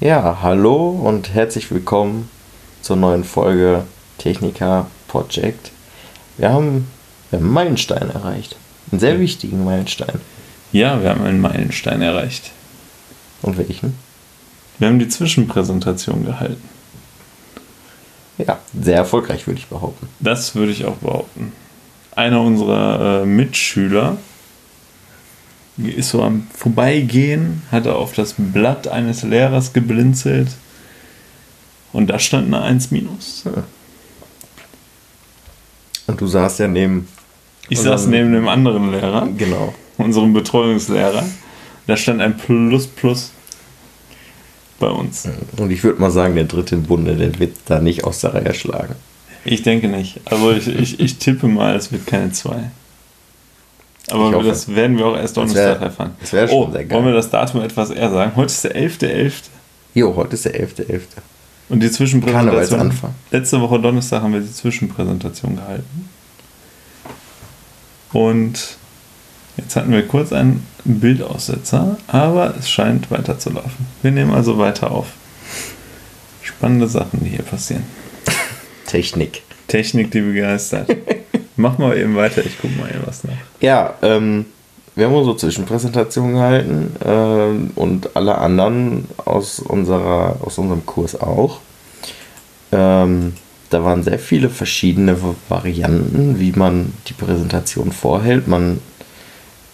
Ja, hallo und herzlich willkommen zur neuen Folge Techniker Project. Wir haben einen Meilenstein erreicht. Einen sehr wichtigen Meilenstein. Ja, wir haben einen Meilenstein erreicht. Und welchen? Wir haben die Zwischenpräsentation gehalten. Ja, sehr erfolgreich, würde ich behaupten. Das würde ich auch behaupten. Einer unserer äh, Mitschüler ist so am Vorbeigehen, hat er auf das Blatt eines Lehrers geblinzelt und da stand eine 1 minus. Und du saßt ja neben. Ich saß neben dem anderen Lehrer, Genau. unserem Betreuungslehrer. Da stand ein Plus Plus bei uns. Und ich würde mal sagen, der dritte im Bunde, der wird da nicht aus der Reihe schlagen. Ich denke nicht. Also ich, ich, ich tippe mal, es wird keine 2. Aber hoffe. das werden wir auch erst Donnerstag erfahren. das wär schon oh, sehr geil. wollen wir das Datum etwas eher sagen? Heute ist der 11.11. Jo, heute ist der 11.11. Und die Zwischenpräsentation. Karnevalsanfang. Letzte Woche Donnerstag haben wir die Zwischenpräsentation gehalten. Und jetzt hatten wir kurz einen Bildaussetzer, aber es scheint weiterzulaufen. Wir nehmen also weiter auf. Spannende Sachen, die hier passieren. Technik. Technik, die begeistert. Mach mal eben weiter, ich guck mal eben was nach. Ja, ähm, wir haben unsere Zwischenpräsentation gehalten ähm, und alle anderen aus, unserer, aus unserem Kurs auch. Ähm, da waren sehr viele verschiedene Varianten, wie man die Präsentation vorhält. Man,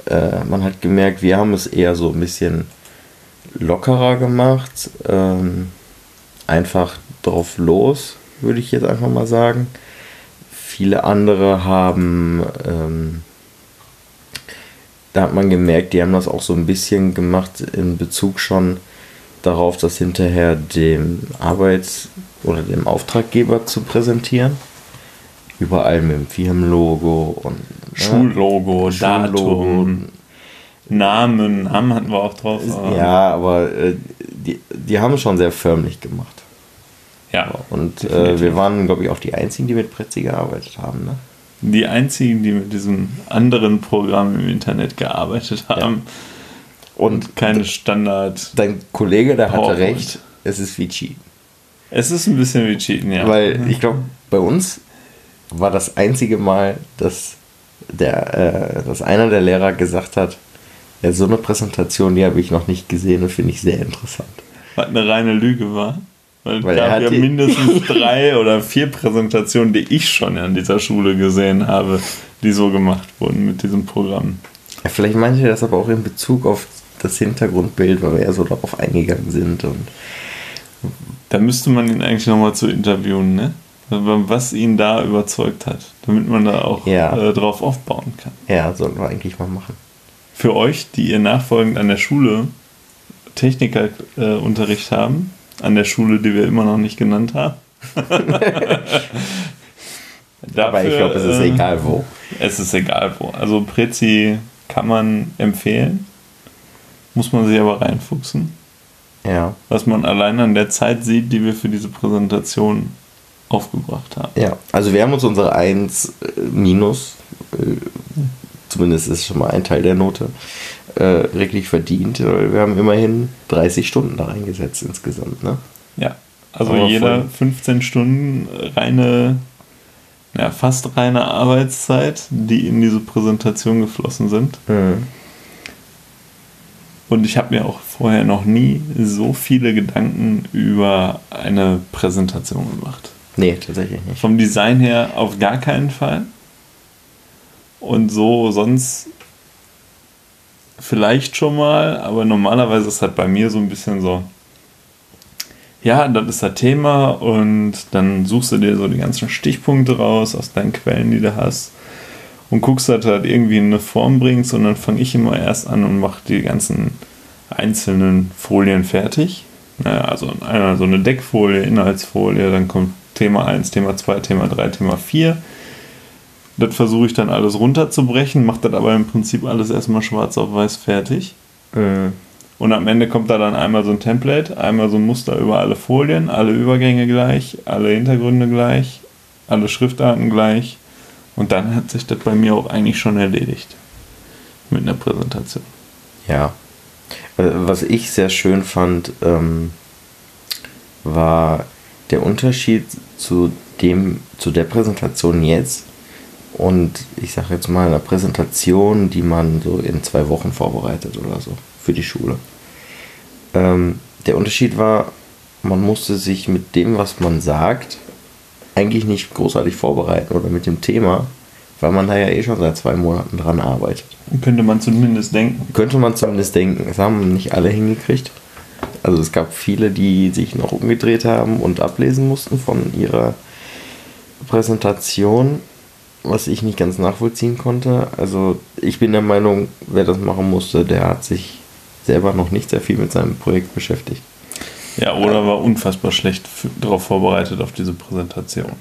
äh, man hat gemerkt, wir haben es eher so ein bisschen lockerer gemacht. Ähm, einfach drauf los, würde ich jetzt einfach mal sagen. Viele andere haben, ähm, da hat man gemerkt, die haben das auch so ein bisschen gemacht in Bezug schon darauf, das hinterher dem Arbeits- oder dem Auftraggeber zu präsentieren. Überall mit dem Firmenlogo und ne, Schullogo, Schullogo. Datum, Namen, Namen hatten wir auch drauf. aber- Ja, aber äh, die, die haben es schon sehr förmlich gemacht. Ja. Und äh, wir waren, glaube ich, auch die Einzigen, die mit Prezi gearbeitet haben. Ne? Die einzigen, die mit diesem anderen Programm im Internet gearbeitet haben und keine Standard. Dein Kollege, der hatte recht, es ist wie Cheat. Es ist ein bisschen wie Cheaten, ja. Weil ich glaube, bei uns war das einzige Mal, dass, der, äh, dass einer der Lehrer gesagt hat, ja, so eine Präsentation, die habe ich noch nicht gesehen und finde ich sehr interessant. Was eine reine Lüge war. Weil Weil er hat ja mindestens drei oder vier Präsentationen, die ich schon an dieser Schule gesehen habe, die so gemacht wurden mit diesem Programm. Ja, vielleicht meinte er das aber auch in Bezug auf das Hintergrundbild, weil wir ja so darauf eingegangen sind. Und Da müsste man ihn eigentlich nochmal zu interviewen, ne? Was ihn da überzeugt hat, damit man da auch Ja. äh, drauf aufbauen kann. ja, sollten wir eigentlich mal machen. Für euch, die ihr nachfolgend an der Schule Technikerunterricht äh, haben, an der Schule, die wir immer noch nicht genannt haben. aber ich Dafür, glaube, es ist egal wo. Es ist egal wo. Also Prezi kann man empfehlen, muss man sich aber reinfuchsen. Ja, Was man allein an der Zeit sieht, die wir für diese Präsentation aufgebracht haben. ja. Also wir haben uns unsere 1 äh, minus, äh, zumindest ist schon mal ein Teil der Note, äh, wirklich verdient. weil Wir haben immerhin 30 Stunden da reingesetzt insgesamt. Ne? Ja, also Aber jeder voll. 15 Stunden reine, ja, fast reine Arbeitszeit, die in diese Präsentation geflossen sind. Mhm. Und ich habe mir auch vorher noch nie so viele Gedanken über eine Präsentation gemacht. Nee, tatsächlich nicht. Vom Design her auf gar keinen Fall. Und so sonst vielleicht schon mal, aber normalerweise ist halt bei mir so ein bisschen so, ja, das ist das Thema und dann suchst du dir so die ganzen Stichpunkte raus aus deinen Quellen, die du hast und guckst, dass du halt irgendwie in eine Form bringst und dann fange ich immer erst an und mache die ganzen einzelnen Folien fertig. Naja, also einmal so eine Deckfolie, Inhaltsfolie, dann kommt Thema 1, Thema 2, Thema 3, Thema 4. Das versuche ich dann alles runterzubrechen, mache das aber im Prinzip alles erstmal schwarz auf weiß fertig. Mhm. Und am Ende kommt da dann einmal so ein Template, einmal so ein Muster über alle Folien, alle Übergänge gleich, alle Hintergründe gleich, alle Schriftarten gleich. Und dann hat sich das bei mir auch eigentlich schon erledigt. Mit einer Präsentation. Ja. Äh, Was ich sehr schön fand, ähm, war der Unterschied zu dem, zu der Präsentation jetzt und ich sage jetzt mal einer Präsentation, die man so in zwei Wochen vorbereitet oder so für die Schule. Ähm, der Unterschied war, man musste sich mit dem, was man sagt, eigentlich nicht großartig vorbereiten oder mit dem Thema, weil man da ja eh schon seit zwei Monaten dran arbeitet. Könnte man zumindest denken. Könnte man zumindest denken. Das haben nicht alle hingekriegt. Also es gab viele, die sich noch umgedreht haben und ablesen mussten von ihrer Präsentation, was ich nicht ganz nachvollziehen konnte. Also ich bin der Meinung, wer das machen musste, der hat sich selber noch nicht sehr viel mit seinem Projekt beschäftigt. Ja, oder war unfassbar schlecht darauf vorbereitet auf diese Präsentation.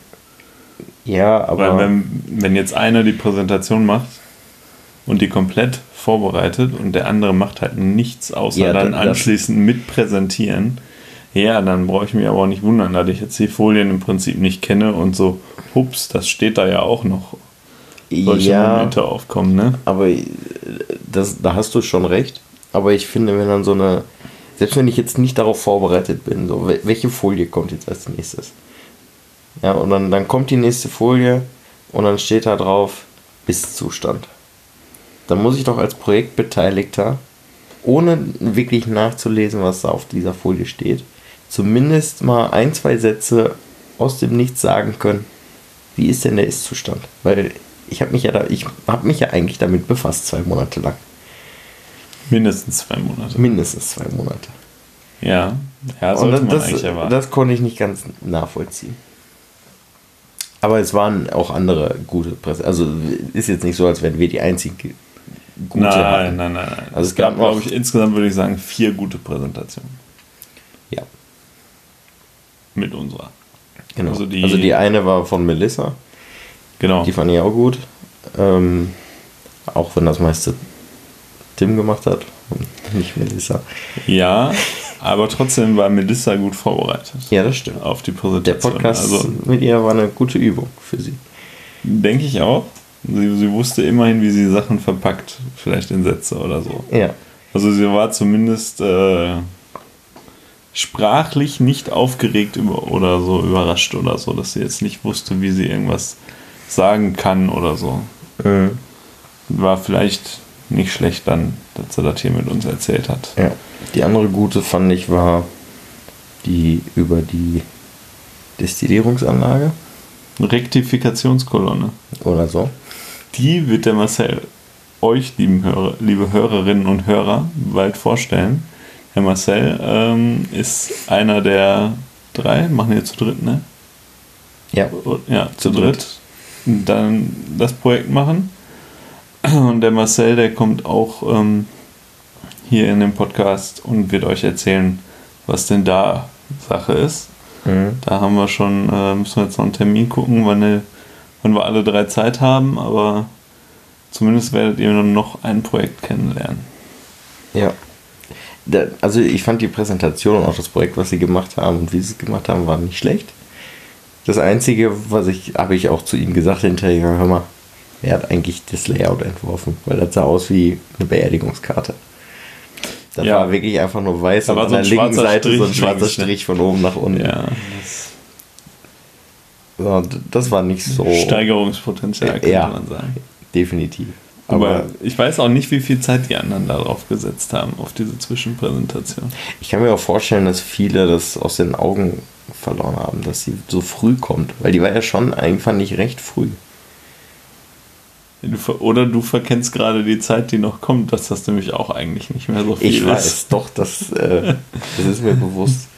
Ja, aber. Weil wenn, wenn jetzt einer die Präsentation macht und die komplett vorbereitet und der andere macht halt nichts außer Ja, dann das- anschließend mit ja, dann brauche ich mich aber auch nicht wundern, dass ich jetzt die Folien im Prinzip nicht kenne und so, hups, das steht da ja auch noch. Solche ja, Momente aufkommen, ne? aber äh, das, da hast du schon recht. Aber ich finde, wenn dann so eine. Selbst wenn ich jetzt nicht darauf vorbereitet bin, so, wel- welche Folie kommt jetzt als nächstes? Ja, und dann, dann kommt die nächste Folie und dann steht da drauf Ist-Zustand. Dann muss ich doch als Projektbeteiligter, ohne wirklich nachzulesen, was da auf dieser Folie steht, zumindest mal ein, zwei Sätze aus dem Nichts sagen können. Wie ist denn der Ist-Zustand? Weil ich habe mich ja da, ich habe mich ja eigentlich damit befasst, zwei Monate lang. Mindestens zwei Monate. Mindestens zwei Monate. Ja, ja Und sollte das, man eigentlich erwarten. das konnte ich nicht ganz nachvollziehen. Aber es waren auch andere gute Presse. Also ist jetzt nicht so, als wären wir die einzigen gute. nein, hatten. nein, nein, nein. Also es es gab, gab glaube ich, insgesamt würde ich sagen, vier gute Präsentationen Ja, mit unserer. genau. Also Also die- die, eine war von Melissa. Genau. Die fand ich auch gut. Ähm, auch wenn das meiste Tim gemacht hat und nicht Melissa. Ja, aber trotzdem war Melissa gut vorbereitet Ja, das stimmt. auf die Der Präsentation. Podcast Also mit ihr war eine gute Übung für sie. denke ich auch. Sie, sie wusste immerhin, wie sie Sachen verpackt, vielleicht in Sätze oder so. Ja. Also sie war zumindest äh, sprachlich nicht aufgeregt über, oder so überrascht oder so, dass sie jetzt nicht wusste, wie sie irgendwas sagen kann oder so. Mhm. War vielleicht nicht schlecht dann, dass sie das hier mit uns erzählt hat. Ja. Die andere gute fand ich war die über die Destillierungsanlage Rektifikationskolonne. oder so. Die wird der Marcel euch, lieben Hörer, liebe Hörerinnen und Hörer, bald vorstellen. Herr Marcel ähm, ist einer der drei, machen wir zu dritt, ne? Ja. Ja, zu, Zu dritt. Dann das Projekt machen. Und der Marcel, der kommt auch ähm, hier in dem Podcast und wird euch erzählen, was denn da Sache ist. Mhm. Da haben wir schon, äh, müssen wir jetzt noch einen Termin gucken, wann, äh, wann wir alle drei Zeit haben, aber zumindest werdet ihr noch ein Projekt kennenlernen. Ja. Da, also ich fand die Präsentation und auch das Projekt, was sie gemacht haben und wie sie es gemacht haben, war nicht schlecht. Das Einzige, was ich, habe ich auch zu ihm gesagt hinterher, hör mal, er hat eigentlich das Layout entworfen, weil das sah aus wie eine Beerdigungskarte. Da Ja. war wirklich einfach nur weiß Da und an so der ein linken schwarzer Seite so ein Strich schwarzer links, ne? Strich von oben nach unten. Ja, das So, das war nicht so Steigerungspotenzial könnte Ja. man sagen. definitiv. Aber ich weiß auch nicht, wie viel Zeit die anderen darauf gesetzt haben, auf diese Zwischenpräsentation. ich kann mir auch vorstellen, dass viele das aus den Augen verloren haben, dass sie so früh kommt. Weil die war ja schon eigentlich fand ich recht früh. Oder du verkennst gerade die Zeit, die noch kommt, dass das nämlich auch eigentlich nicht mehr so viel Ich ist. weiß, doch, das, äh, das ist mir bewusst.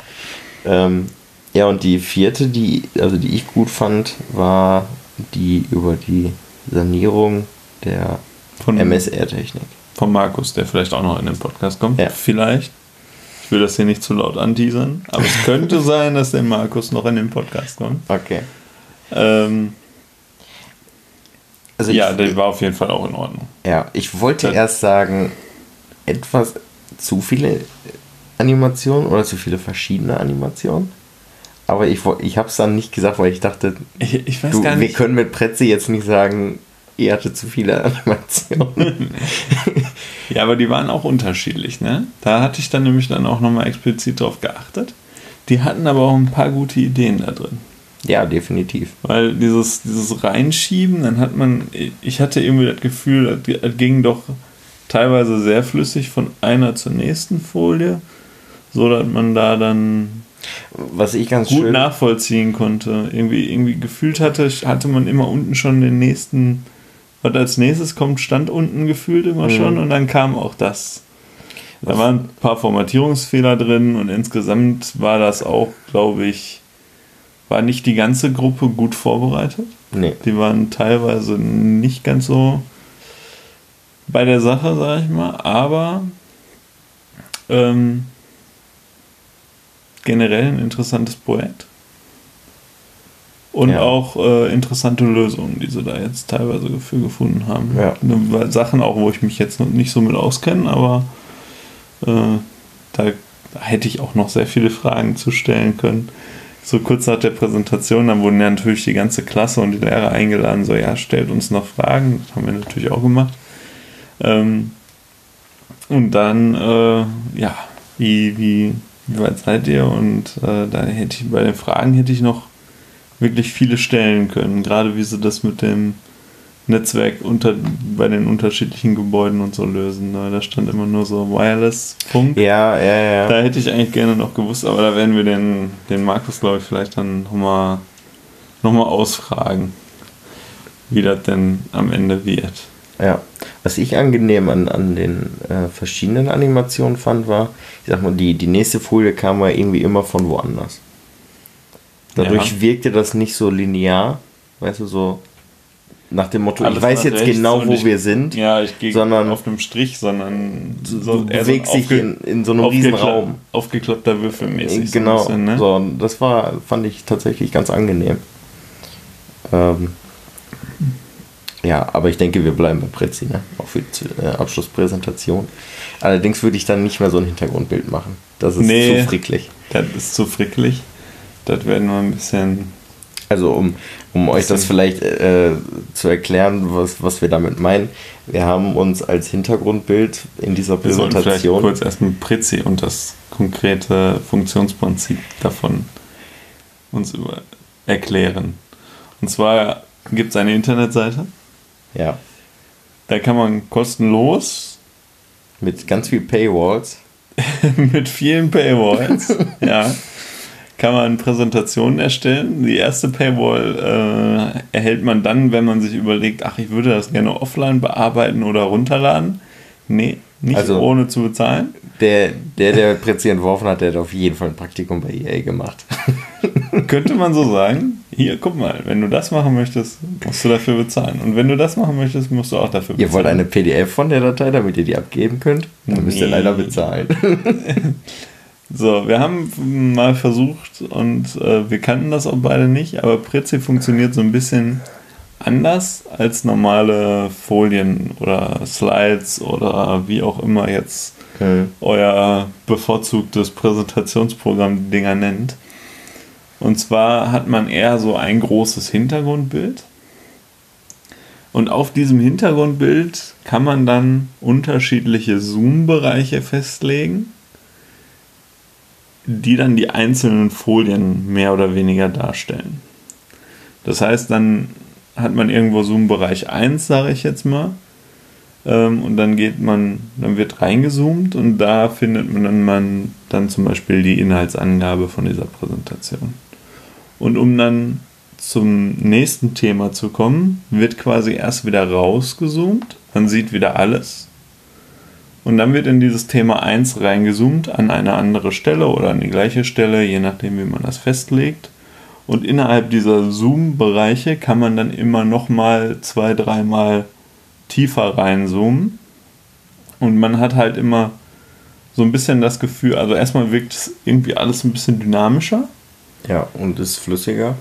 Ähm, ja, und die vierte, die, also die ich gut fand, war die über die Sanierung der Von, MSR-Technik. von Markus, der vielleicht auch noch in den Podcast kommt. Ja. Vielleicht. Ich will das hier nicht zu laut anteasern, aber es könnte sein, dass der Markus noch in den Podcast kommt. Okay. Ähm, Also ja, ich, der war auf jeden Fall auch in Ordnung. ja, ich wollte Das- erst sagen, etwas zu viele Animationen oder zu viele verschiedene Animationen. Aber ich, ich habe es dann nicht gesagt, weil ich dachte, Ich, ich weiß du, wir können mit Pretzi jetzt nicht sagen, ihr hattet zu viele Animationen. Ja, aber die waren auch unterschiedlich, ne? Da hatte ich dann nämlich dann auch nochmal explizit drauf geachtet. Die hatten aber auch ein paar gute Ideen da drin. Ja, definitiv. Weil dieses, dieses Reinschieben, dann hat man, ich hatte irgendwie das Gefühl, das ging doch teilweise sehr flüssig von einer zur nächsten Folie, so dass man da dann was ich ganz gut schön nachvollziehen konnte. Irgendwie, irgendwie gefühlt hatte, hatte man immer unten schon den nächsten, was als nächstes kommt, stand unten gefühlt immer Mhm. schon und dann kam auch das. Da waren ein paar Formatierungsfehler drin und insgesamt war das auch, glaube ich, war nicht die ganze Gruppe gut vorbereitet. Nee. Die waren teilweise nicht ganz so bei der Sache, sag ich mal, aber ähm, generell ein interessantes Projekt. Und Ja. auch äh, interessante Lösungen, die sie da jetzt teilweise für gefunden haben. Ja. Ne, Sachen auch, wo ich mich jetzt noch nicht so mit auskenne, aber äh, da hätte ich auch noch sehr viele Fragen zu stellen können. So kurz nach der Präsentation, dann wurden ja natürlich die ganze Klasse und die Lehrer eingeladen, so ja, stellt uns noch Fragen. Das haben wir natürlich auch gemacht. Ähm, und dann, äh, ja, wie, wie, wie weit seid ihr? Und äh, da hätte ich bei den Fragen hätte ich noch wirklich viele stellen können, gerade wie sie das mit dem Netzwerk unter, bei den unterschiedlichen Gebäuden und so lösen. Ne? Da stand immer nur so Wireless-Funk. Ja, ja, ja. Da hätte ich eigentlich gerne noch gewusst, aber da werden wir den, den Markus, glaube ich, vielleicht dann nochmal noch mal ausfragen, wie das denn am Ende wird. Ja, was ich angenehm an, an den äh, verschiedenen Animationen fand, war, ich sag mal, die, die nächste Folie kam ja irgendwie immer von woanders. Dadurch Ja. wirkte das nicht so linear, weißt du, so nach dem Motto, Alles ich weiß jetzt genau, wo ich- wir sind. Ja, ich gehe Sondern- auf einem Strich, sondern so, dich aufge- in, in so einem riesen Raum. Aufgeklappter Würfelmäßig. genau, So bisschen, ne? so, und das war, fand ich tatsächlich ganz angenehm. Ähm, ja, aber ich denke, wir bleiben bei Prezi, ne? Auch für die äh, Abschlusspräsentation. Allerdings würde ich dann nicht mehr so ein Hintergrundbild machen. Das ist Nee. zu fricklig. Das ist zu fricklich. Das werden wir ein bisschen. Also um, um euch das vielleicht äh, zu erklären, was, was wir damit meinen. Wir haben uns als Hintergrundbild in dieser Wir Präsentation kurz erstmal Prezi und das konkrete Funktionsprinzip davon uns über erklären. Und zwar gibt es eine Internetseite, ja, da kann man kostenlos mit ganz viel Paywalls. mit vielen Paywalls, ja, kann man Präsentationen erstellen. Die erste Paywall äh, erhält man dann, wenn man sich überlegt, ach, ich würde das gerne offline bearbeiten oder runterladen. Nee, nicht Also- ohne zu bezahlen. Der, der, der Prezi entworfen hat, der hat auf jeden Fall ein Praktikum bei EA gemacht. Könnte man so sagen, hier, guck mal, wenn du das machen möchtest, musst du dafür bezahlen. Und wenn du das machen möchtest, musst du auch dafür bezahlen. Ihr wollt eine PDF von der Datei, damit ihr die abgeben könnt? Dann müsst ihr Nee. leider bezahlen. So, wir haben mal versucht und äh, wir kannten das auch beide nicht, aber Prezi funktioniert so ein bisschen anders als normale Folien oder Slides oder wie auch immer jetzt Hm. euer bevorzugtes Präsentationsprogramm die Dinger nennt. Und zwar hat man eher so ein großes Hintergrundbild. Und auf diesem Hintergrundbild kann man dann unterschiedliche Zoom-Bereiche festlegen, die dann die einzelnen Folien mehr oder weniger darstellen. Das heißt, dann hat man irgendwo Zoom-Bereich 1, sage ich jetzt mal, ähm, und dann geht man, dann wird reingezoomt und da findet man dann, man dann zum Beispiel die Inhaltsangabe von dieser Präsentation. Und um dann zum nächsten Thema zu kommen, wird quasi erst wieder rausgezoomt, man sieht wieder alles und dann wird in dieses Thema 1 reingezoomt an eine andere Stelle oder an die gleiche Stelle, je nachdem wie man das festlegt. Und innerhalb dieser Zoom-Bereiche kann man dann immer nochmal zwei, dreimal tiefer reinzoomen. Und man hat halt immer so ein bisschen das Gefühl, also erstmal wirkt es irgendwie alles ein bisschen dynamischer. Ja, und ist flüssiger.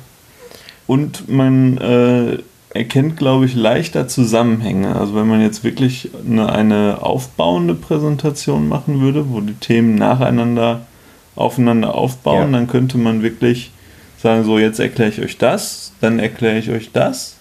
Und man äh, erkennt, glaube ich, leichter Zusammenhänge. Also wenn man jetzt wirklich eine, eine aufbauende Präsentation machen würde, wo die Themen nacheinander aufeinander aufbauen, Ja. dann könnte man wirklich sagen, so jetzt erkläre ich euch das, dann erkläre ich euch das.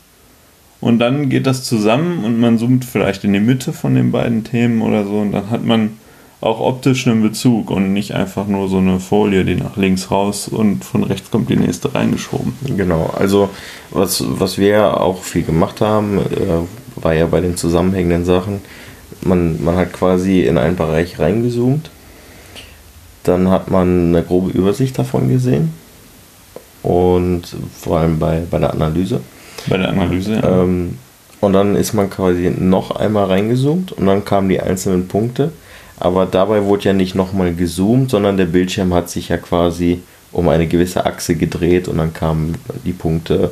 Und dann geht das zusammen und man zoomt vielleicht in die Mitte von den beiden Themen oder so und dann hat man auch optisch einen Bezug und nicht einfach nur so eine Folie, die nach links raus und von rechts kommt die nächste reingeschoben. Genau, also was, was wir auch viel gemacht haben, äh, war ja bei den zusammenhängenden Sachen, man, man hat quasi in einen Bereich reingezoomt, dann hat man eine grobe Übersicht davon gesehen und vor allem bei, bei der Analyse. Bei der Analyse, ja. Ähm, und dann ist man quasi noch einmal reingezoomt und dann kamen die einzelnen Punkte aber dabei wurde ja nicht nochmal gezoomt, sondern der Bildschirm hat sich ja quasi um eine gewisse Achse gedreht und dann kamen die Punkte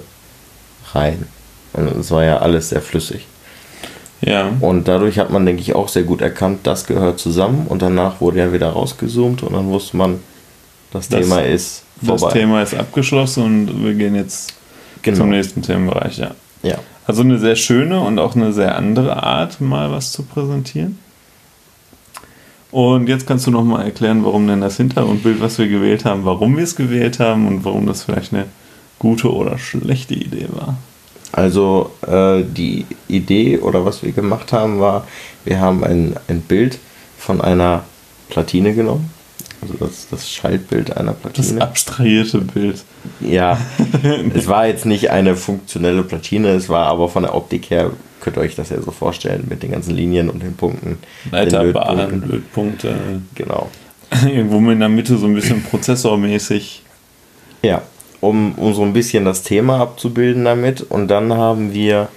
rein. Und es war ja alles sehr flüssig. Ja. Und dadurch hat man, denke ich, auch sehr gut erkannt, das gehört zusammen und danach wurde ja wieder rausgezoomt und dann wusste man, das, das Thema ist vorbei. Das Thema ist abgeschlossen und wir gehen jetzt genau. zum nächsten Themenbereich, ja. Ja. Also eine sehr schöne und auch eine sehr andere Art, mal was zu präsentieren. Und jetzt kannst du nochmal erklären, warum denn das Hintergrundbild, was wir gewählt haben, warum wir es gewählt haben und warum das vielleicht eine gute oder schlechte Idee war. Also äh, die Idee oder was wir gemacht haben war, wir haben ein, ein Bild von einer Platine genommen. Also das, das Schaltbild einer Platine. Das abstrahierte Bild. Ja, es war jetzt nicht eine funktionelle Platine, es war aber von der Optik her könnt ihr euch das ja so vorstellen mit den ganzen Linien und den Punkten. Leiterbahnen, Lötpunkte. Genau. Irgendwo in der Mitte so ein bisschen prozessormäßig. Ja, um, um so ein bisschen das Thema abzubilden damit. Und dann haben wir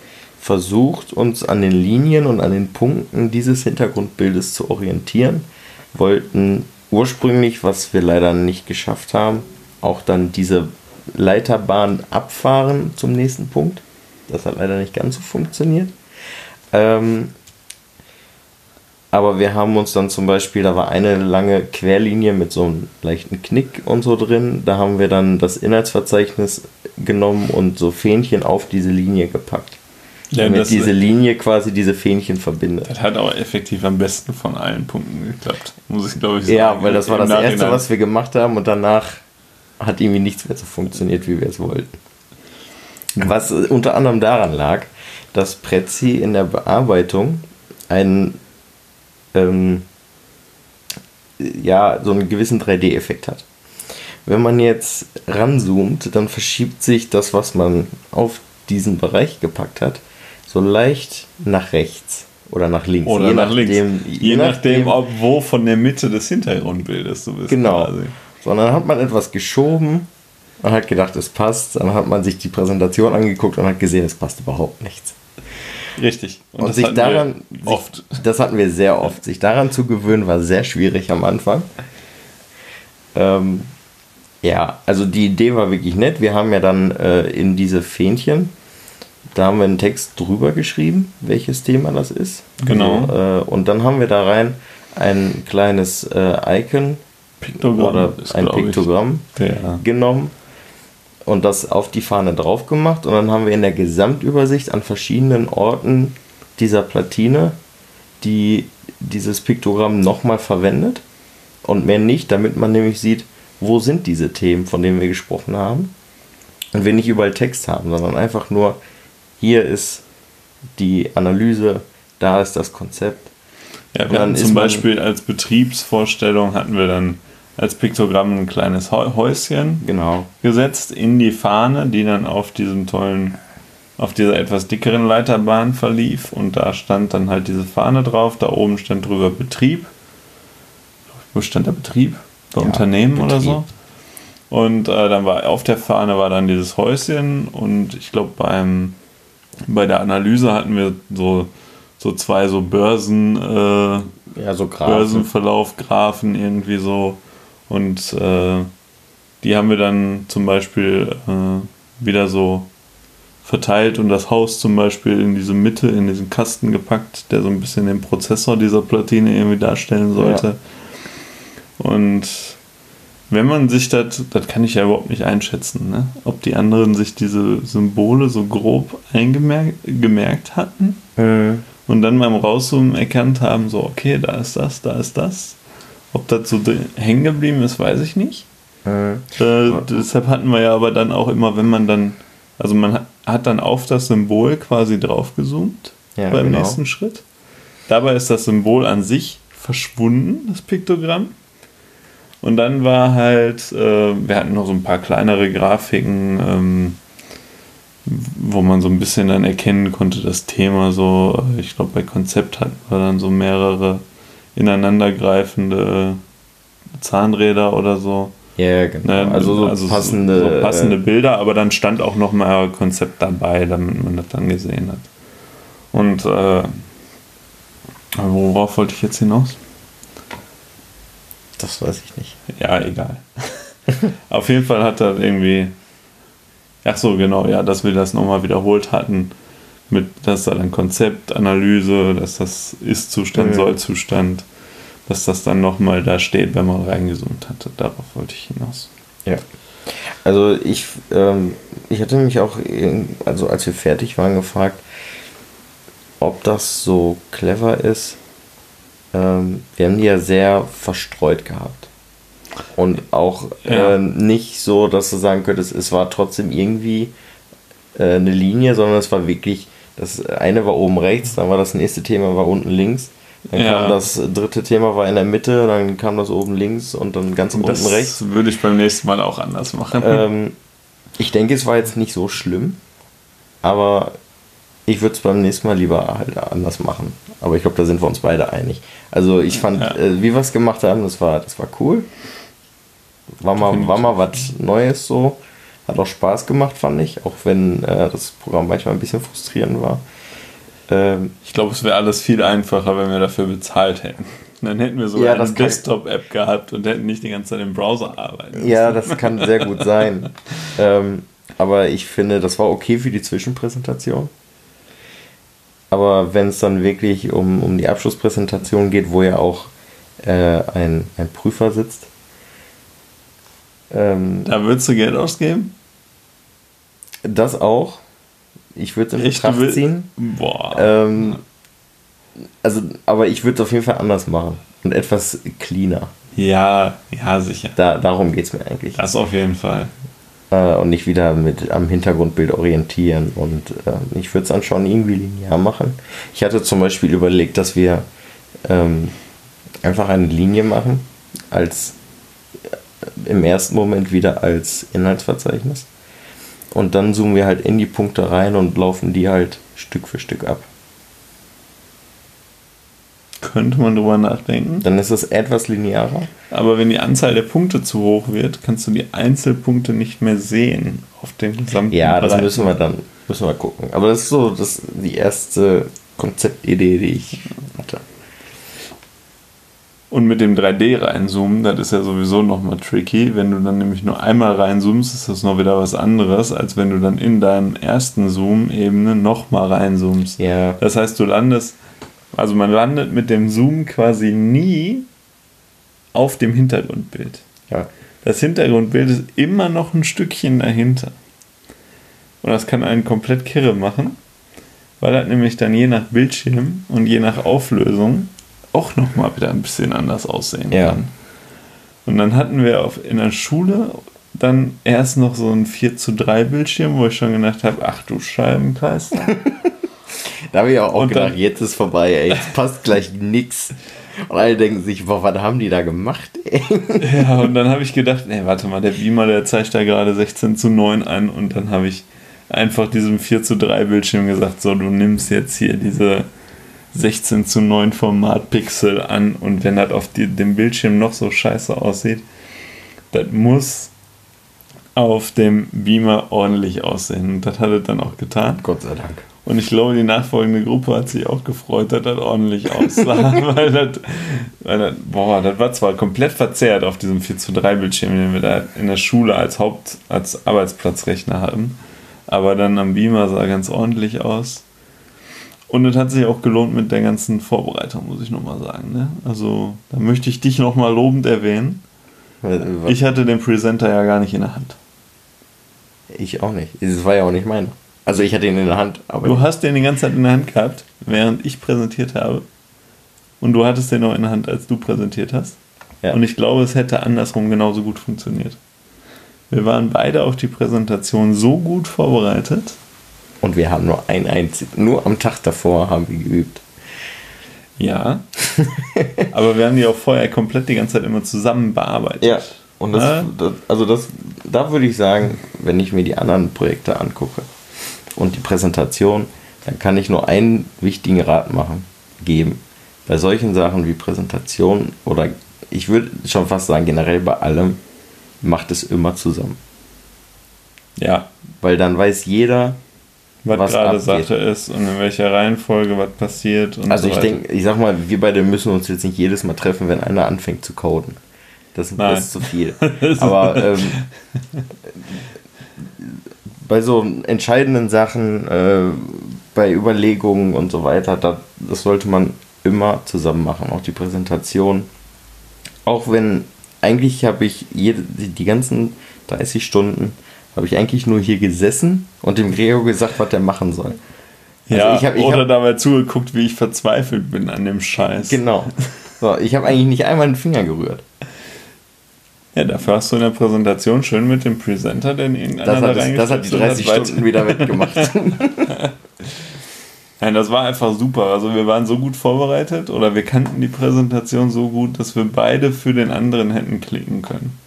versucht, uns an den Linien und an den Punkten dieses Hintergrundbildes zu orientieren. Wollten ursprünglich, was wir leider nicht geschafft haben, auch dann diese Leiterbahn abfahren zum nächsten Punkt. Das hat leider nicht ganz so funktioniert. Ähm, aber wir haben uns dann zum Beispiel, da war eine lange Querlinie mit so einem leichten Knick und so drin. Da haben wir dann das Inhaltsverzeichnis genommen und so Fähnchen auf diese Linie gepackt. Ja, damit diese Linie quasi diese Fähnchen verbindet. Das hat aber effektiv am besten von allen Punkten geklappt, muss ich glaube ich sagen. Ja, weil das war das Erste, was wir gemacht haben und danach hat irgendwie nichts mehr so funktioniert, wie wir es wollten. Was unter anderem daran lag, dass Prezi in der Bearbeitung einen, ähm, ja, so einen gewissen 3D-Effekt hat. Wenn man jetzt ranzoomt, dann verschiebt sich das, was man auf diesen Bereich gepackt hat, so leicht nach rechts oder nach links. Oder je nach nachdem, links. Je, je nachdem, nachdem, ob wo von der Mitte des Hintergrundbildes du bist. Genau. Quasi. Sondern hat man etwas geschoben und hat gedacht, es passt. Dann hat man sich die Präsentation angeguckt und hat gesehen, es passt überhaupt nichts. Richtig. Und, und sich daran, oft. Sich, das hatten wir sehr oft. Sich daran zu gewöhnen, war sehr schwierig am Anfang. Ähm, ja, also die Idee war wirklich nett. Wir haben ja dann äh, in diese Fähnchen, da haben wir einen Text drüber geschrieben, welches Thema das ist. Genau. Äh, und dann haben wir da rein ein kleines äh, Icon Piktogramm oder ein Piktogramm ja. genommen und das auf die Fahne drauf gemacht und dann haben wir in der Gesamtübersicht an verschiedenen Orten dieser Platine die dieses Piktogramm nochmal verwendet und mehr nicht, damit man nämlich sieht, wo sind diese Themen, von denen wir gesprochen haben und wir nicht überall Text haben, sondern einfach nur hier ist die Analyse, da ist das Konzept. Ja, wir hatten zum Beispiel als Betriebsvorstellung hatten wir dann als Piktogramm ein kleines Häuschen genau. gesetzt in die Fahne, die dann auf diesem tollen, auf dieser etwas dickeren Leiterbahn verlief und da stand dann halt diese Fahne drauf, da oben stand drüber Betrieb. Wo stand der Betrieb? Bei ja, Unternehmen Betrieb. oder so? Und äh, dann war auf der Fahne war dann dieses Häuschen und ich glaube beim bei der Analyse hatten wir so, so zwei so Börsen äh, ja, so Graphen. Börsenverlauf, Graphen irgendwie so und äh, die haben wir dann zum Beispiel äh, wieder so verteilt und das Haus zum Beispiel in diese Mitte, in diesen Kasten gepackt, der so ein bisschen den Prozessor dieser Platine irgendwie darstellen sollte. Ja. Und wenn man sich das, das kann ich ja überhaupt nicht einschätzen, ne? ob die anderen sich diese Symbole so grob eingemerkt hatten mhm. und dann beim Rauszoomen erkannt haben, so okay, da ist das, da ist das. Ob das so hängen geblieben ist, weiß ich nicht. Mhm. Äh, deshalb hatten wir ja aber dann auch immer, wenn man dann, also man hat dann auf das Symbol quasi draufgezoomt ja, beim genau. nächsten Schritt. Dabei ist das Symbol an sich verschwunden, das Piktogramm. Und dann war halt, äh, wir hatten noch so ein paar kleinere Grafiken, ähm, wo man so ein bisschen dann erkennen konnte, das Thema so, ich glaube bei Konzept hatten wir dann so mehrere ineinandergreifende Zahnräder oder so. Ja, genau. Ne, also so also passende, so passende äh, Bilder, aber dann stand auch noch mal Konzept dabei, damit man das dann gesehen hat. Und äh, worauf wollte ich jetzt hinaus? Das weiß ich nicht. Ja, egal. Auf jeden Fall hat er irgendwie. Ach so, genau, ja, dass wir das nochmal wiederholt hatten. Mit, dass da dann Konzeptanalyse, dass das Ist-Zustand, mhm. Soll-Zustand, dass das dann nochmal da steht, wenn man reingezoomt hatte. Darauf wollte ich hinaus. Ja. Also ich, ähm, ich hatte mich auch, also als wir fertig waren, gefragt, ob das so clever ist, ähm, wir haben die ja sehr verstreut gehabt. Und auch ja. äh, nicht so, dass du sagen könntest, es war trotzdem irgendwie äh, eine Linie, sondern es war wirklich, das eine war oben rechts, dann war das nächste Thema war unten links. Dann ja. kam das dritte Thema war in der Mitte, dann kam das oben links und dann ganz und unten rechts. Das würde ich beim nächsten Mal auch anders machen. Ähm, ich denke, es war jetzt nicht so schlimm, aber ich würde es beim nächsten Mal lieber halt anders machen. Aber ich glaube, da sind wir uns beide einig. Also ich fand, ja. äh, wie wir es gemacht haben, das war, das war cool. War mal, war mal was Neues so. Hat auch Spaß gemacht, fand ich. Auch wenn äh, das Programm manchmal ein bisschen frustrierend war. Ähm, ich glaube, es wäre alles viel einfacher, wenn wir dafür bezahlt hätten. Dann hätten wir sogar ja, eine Desktop-App gehabt und hätten nicht die ganze Zeit im Browser arbeiten. Ja, das kann sehr gut sein. ähm, aber ich finde, das war okay für die Zwischenpräsentation. Aber wenn es dann wirklich um, um die Abschlusspräsentation geht, wo ja auch äh, ein, ein Prüfer sitzt. Ähm, da würdest du Geld ausgeben? Das auch. Ich würde es in Betracht ziehen. Boah. Ähm, also, aber ich würde es auf jeden Fall anders machen. Und etwas cleaner. Ja, ja, sicher. Da, darum geht es mir eigentlich. Das auf jeden Fall äh, und nicht wieder mit am Hintergrundbild orientieren. Und äh, ich würde es dann schon irgendwie linear machen. Ich hatte zum Beispiel überlegt, dass wir ähm, einfach eine Linie machen, als äh, im ersten Moment wieder als Inhaltsverzeichnis. Und dann zoomen wir halt in die Punkte rein und laufen die halt Stück für Stück ab. Könnte man drüber nachdenken. Dann ist es etwas linearer. Aber wenn die Anzahl der Punkte zu hoch wird, kannst du die Einzelpunkte nicht mehr sehen auf dem gesamten Ja, das Bereich. müssen wir dann müssen wir gucken. Aber das ist so das die erste Konzeptidee, die ich hatte. Und mit dem 3D reinzoomen, das ist ja sowieso nochmal tricky. Wenn du dann nämlich nur einmal reinzoomst, ist das noch wieder was anderes, als wenn du dann in deinem ersten Zoom-Ebene nochmal reinzoomst. Ja. Das heißt, du landest also man landet mit dem Zoom quasi nie auf dem Hintergrundbild. Ja. Das Hintergrundbild ist immer noch ein Stückchen dahinter. Und das kann einen komplett kirre machen, weil das nämlich dann je nach Bildschirm und je nach Auflösung auch nochmal wieder ein bisschen anders aussehen ja. kann. Und dann hatten wir auf, in der Schule dann erst noch so ein 4 zu 3 Bildschirm, wo ich schon gedacht habe, ach du Scheibenkleister. Da habe ich auch, auch gedacht, dann, jetzt ist vorbei, ey. Jetzt passt gleich nix. Und alle denken sich, boah, was haben die da gemacht, ey? Ja, und dann habe ich gedacht, nee, warte mal, der Beamer, der zeigt da gerade 16 zu 9 an. Und dann habe ich einfach diesem 4 zu 3 Bildschirm gesagt, so, du nimmst jetzt hier diese 16 zu 9 Formatpixel an. Und wenn das auf die, dem Bildschirm noch so scheiße aussieht, das muss auf dem Beamer ordentlich aussehen. Und das hat er dann auch getan. Gott sei Dank. Und ich glaube, die nachfolgende Gruppe hat sich auch gefreut, dass das ordentlich aussah. weil, das, weil das, boah, das war zwar komplett verzerrt auf diesem 4 zu 3 Bildschirm, den wir da in der Schule als Haupt-, als Arbeitsplatzrechner hatten. Aber dann am Beamer sah ganz ordentlich aus. Und es hat sich auch gelohnt mit der ganzen Vorbereitung, muss ich nochmal sagen. Ne? Also, da möchte ich dich nochmal lobend erwähnen. Ich hatte den Presenter ja gar nicht in der Hand. Ich auch nicht. Es war ja auch nicht meiner. Also ich hatte ihn in der Hand. Aber du hast den die ganze Zeit in der Hand gehabt, während ich präsentiert habe. Und du hattest den auch in der Hand, als du präsentiert hast. Ja. Und ich glaube, es hätte andersrum genauso gut funktioniert. Wir waren beide auf die Präsentation so gut vorbereitet. Und wir haben nur ein einziges, nur am Tag davor haben wir geübt. Ja. aber wir haben die auch vorher komplett die ganze Zeit immer zusammen bearbeitet. Ja. Und das, das also das, da würde ich sagen, wenn ich mir die anderen Projekte angucke und die Präsentation, dann kann ich nur einen wichtigen Rat machen, geben. Bei solchen Sachen wie Präsentation oder ich würde schon fast sagen, generell bei allem, macht es immer zusammen. Ja. Weil dann weiß jeder, Was, Was gerade. Sache ist und in welcher Reihenfolge was passiert. Und also so ich denke, ich sag mal, wir beide müssen uns jetzt nicht jedes Mal treffen, wenn einer anfängt zu coden. Das, das ist zu viel. Aber ähm, bei so entscheidenden Sachen, äh, bei Überlegungen und so weiter, da, das sollte man immer zusammen machen, auch die Präsentation. Auch wenn eigentlich habe ich jede, die, die ganzen 30 Stunden habe ich eigentlich nur hier gesessen und dem Gregor gesagt, was der machen soll. Also ja, ich hab- ich oder hab- dabei zugeguckt, wie ich verzweifelt bin an dem Scheiß. Genau. So, ich habe eigentlich nicht einmal den Finger gerührt. Ja, dafür hast du in der Präsentation schön mit dem Presenter, den irgendeiner Das da hat, es- das hat die 30 reingeschnipselt Stunden wieder wettgemacht. Nein, das war einfach super. Also wir waren so gut vorbereitet oder wir kannten die Präsentation so gut, dass wir beide für den anderen hätten klicken können.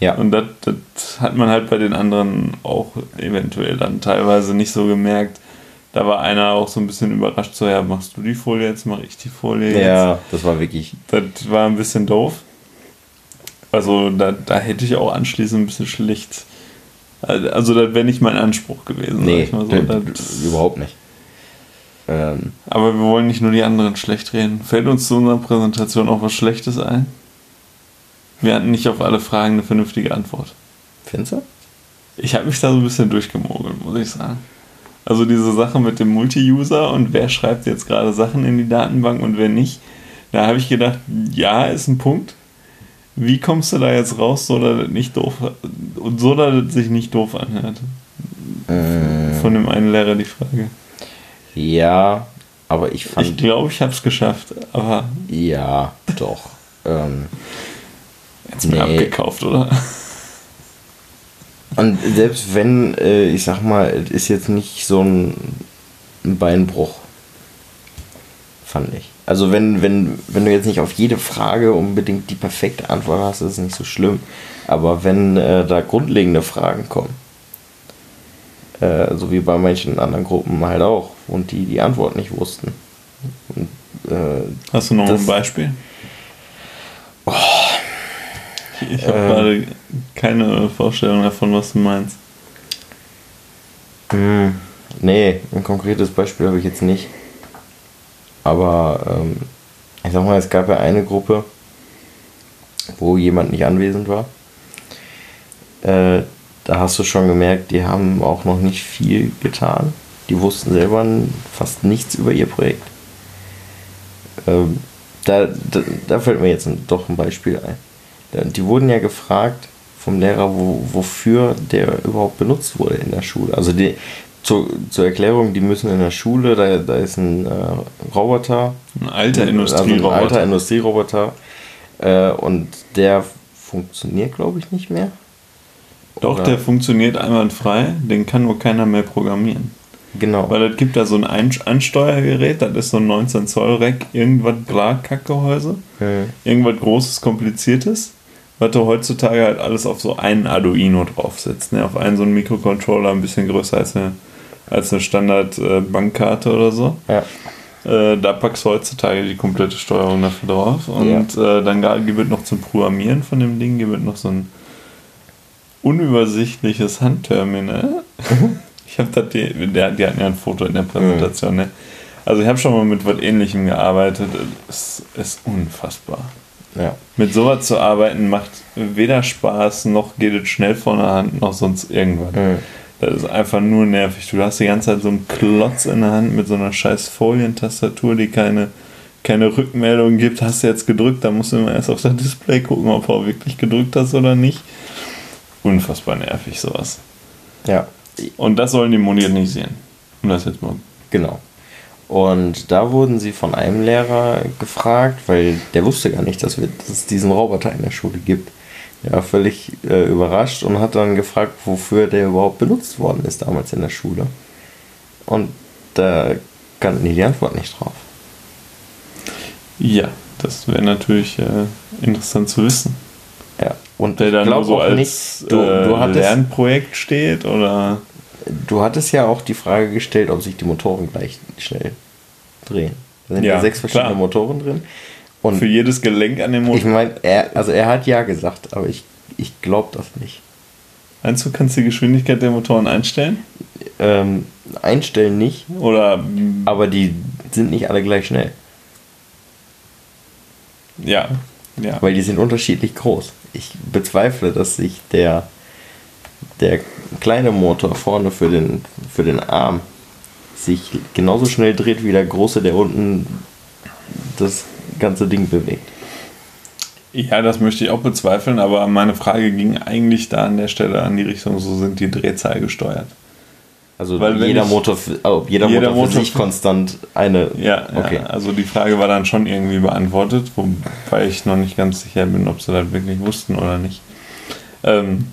Ja. Und das, das hat man halt bei den anderen auch eventuell dann teilweise nicht so gemerkt. Da war einer auch so ein bisschen überrascht, so ja, machst du die Folie jetzt, mach ich die Folie jetzt. ja, das war wirklich. Das war ein bisschen doof. Also da, da hätte ich auch anschließend ein bisschen schlicht. Also das wäre nicht mein Anspruch gewesen. sag Nee, ich mal so. Das, überhaupt nicht. Ähm, aber wir wollen nicht nur die anderen schlecht reden. Fällt uns zu unserer Präsentation auch was Schlechtes ein? Wir hatten nicht auf alle Fragen eine vernünftige Antwort. findest du? Ich habe mich da so ein bisschen durchgemogelt, muss ich sagen. Also diese Sache mit dem Multi-User und wer schreibt jetzt gerade Sachen in die Datenbank und wer nicht. Da habe ich gedacht, ja, ist ein Punkt. Wie kommst du da jetzt raus, so dass das nicht doof und so dass es sich nicht doof anhört? Äh, Von dem einen Lehrer die Frage. ja, aber ich fand. Ich glaube, ich habe es geschafft, aber ja, doch. Ähm, jetzt mir Nee. abgekauft, oder? und selbst wenn, äh, ich sag mal, es ist jetzt nicht so ein, ein Beinbruch. Fand ich. Also wenn, wenn, wenn du jetzt nicht auf jede Frage unbedingt die perfekte Antwort hast, ist es nicht so schlimm. Aber wenn äh, da grundlegende Fragen kommen, äh, so wie bei manchen anderen Gruppen halt auch, und die die Antwort nicht wussten. Und, äh, Hast du noch Das- ein Beispiel? Ich habe Ähm. gerade keine Vorstellung davon, was du meinst. Hm, nee, ein konkretes Beispiel habe ich jetzt nicht. Aber ähm, ich sag mal, es gab ja eine Gruppe, wo jemand nicht anwesend war. Äh, da hast du schon gemerkt, die haben auch noch nicht viel getan. Die wussten selber fast nichts über ihr Projekt. Ähm, da, da, da fällt mir jetzt doch ein Beispiel ein. Da- Die wurden ja gefragt vom Lehrer, wo, wofür der überhaupt benutzt wurde in der Schule. Also die, zur, zur Erklärung, die müssen in der Schule, da, da ist ein äh, Roboter, Ein alter also ein Industrieroboter. alter Industrieroboter äh, und der funktioniert, glaube ich, nicht mehr. Doch, Oder- der funktioniert einwandfrei, den kann nur keiner mehr programmieren. Genau. Weil es gibt da so ein Ansteuergerät, das ist so ein 19 Zoll Rack, irgendwas Bla-Kackgehäuse, Hm. irgendwas Großes, Kompliziertes, was du heutzutage halt alles auf so einen Arduino draufsetzt. Ne? Auf einen so einen Mikrocontroller, ein bisschen größer als eine, als eine Standard-Bankkarte oder so. Ja. Äh, da packst du heutzutage die komplette Steuerung dafür drauf. Und äh, dann gibt es noch zum Programmieren von dem Ding, gibt es noch so ein unübersichtliches Handterminal. ich habe da die, die hatten ja ein Foto in der Präsentation, ne? Also ich habe schon mal mit was ähnlichem gearbeitet. Es ist unfassbar. Ja. Mit sowas zu arbeiten macht weder Spaß, noch geht es schnell von der Hand, noch sonst irgendwas. Hm. Das ist einfach nur nervig. Du hast die ganze Zeit so einen Klotz in der Hand mit so einer scheiß Folientastatur, die keine, keine Rückmeldung gibt. Hast du jetzt gedrückt, dann musst du immer erst auf das Display gucken, ob du wirklich gedrückt hast oder nicht. Unfassbar nervig, sowas. Ja. Und das sollen die sehen. Um das jetzt mal. Genau. Und da wurden sie von einem Lehrer gefragt, weil der wusste gar nicht, dass, wir, dass es diesen Roboter in der Schule gibt. Er war völlig äh, überrascht und hat dann gefragt, wofür der überhaupt benutzt worden ist damals in der Schule. Und da kannten die die Antwort nicht drauf. Ja, das wäre natürlich äh, interessant zu wissen. Ja, und Der dann so als nicht, du, äh, du, hattest, Lernprojekt steht oder. Du hattest ja auch die Frage gestellt, ob sich die Motoren gleich schnell drehen. Da sind Ja, ja sechs verschiedene klar. Motoren drin. Und Für jedes Gelenk an dem ich Motor. meine, er, also er hat ja gesagt, aber ich, ich glaube das nicht. Meinst du, kannst du die Geschwindigkeit der Motoren einstellen? Ähm, einstellen nicht, Oder. aber die sind nicht alle gleich schnell, Ja. Ja. weil die sind unterschiedlich groß. Ich bezweifle, dass sich der, der kleine Motor vorne für den, für den Arm sich genauso schnell dreht wie der große, der unten das ganze Ding bewegt. Ja, das möchte ich auch bezweifeln, aber meine Frage ging eigentlich da an der Stelle an die Richtung, so sind die Drehzahl gesteuert. Also Weil jeder ich- Motor, ob jeder, Jeder Motor für Motor sich für- konstant eine. Ja, okay. ja, also die Frage war dann schon irgendwie beantwortet, wobei ich noch nicht ganz sicher bin, ob sie das wirklich wussten oder nicht. Ähm,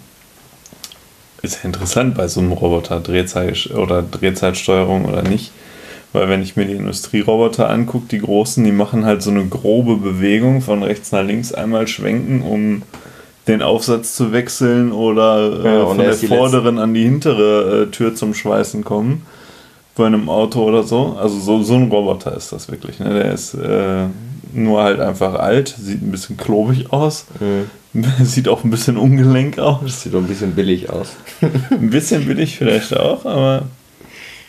ist ja interessant bei so einem Roboter, Drehzeit oder Drehzeitsteuerung oder nicht. Weil wenn ich mir die Industrieroboter angucke, die großen, die machen halt so eine grobe Bewegung von rechts nach links einmal schwenken, um den Aufsatz zu wechseln oder äh, Ja, von er der vorderen an die hintere äh, Tür zum Schweißen kommen. Bei einem Auto oder so. Also so, so ein Roboter ist das wirklich. Ne? Der ist äh, nur halt einfach alt, sieht ein bisschen klobig aus, Mhm. sieht auch ein bisschen ungelenk aus. Sieht doch ein bisschen billig aus. Ein bisschen billig vielleicht auch, aber.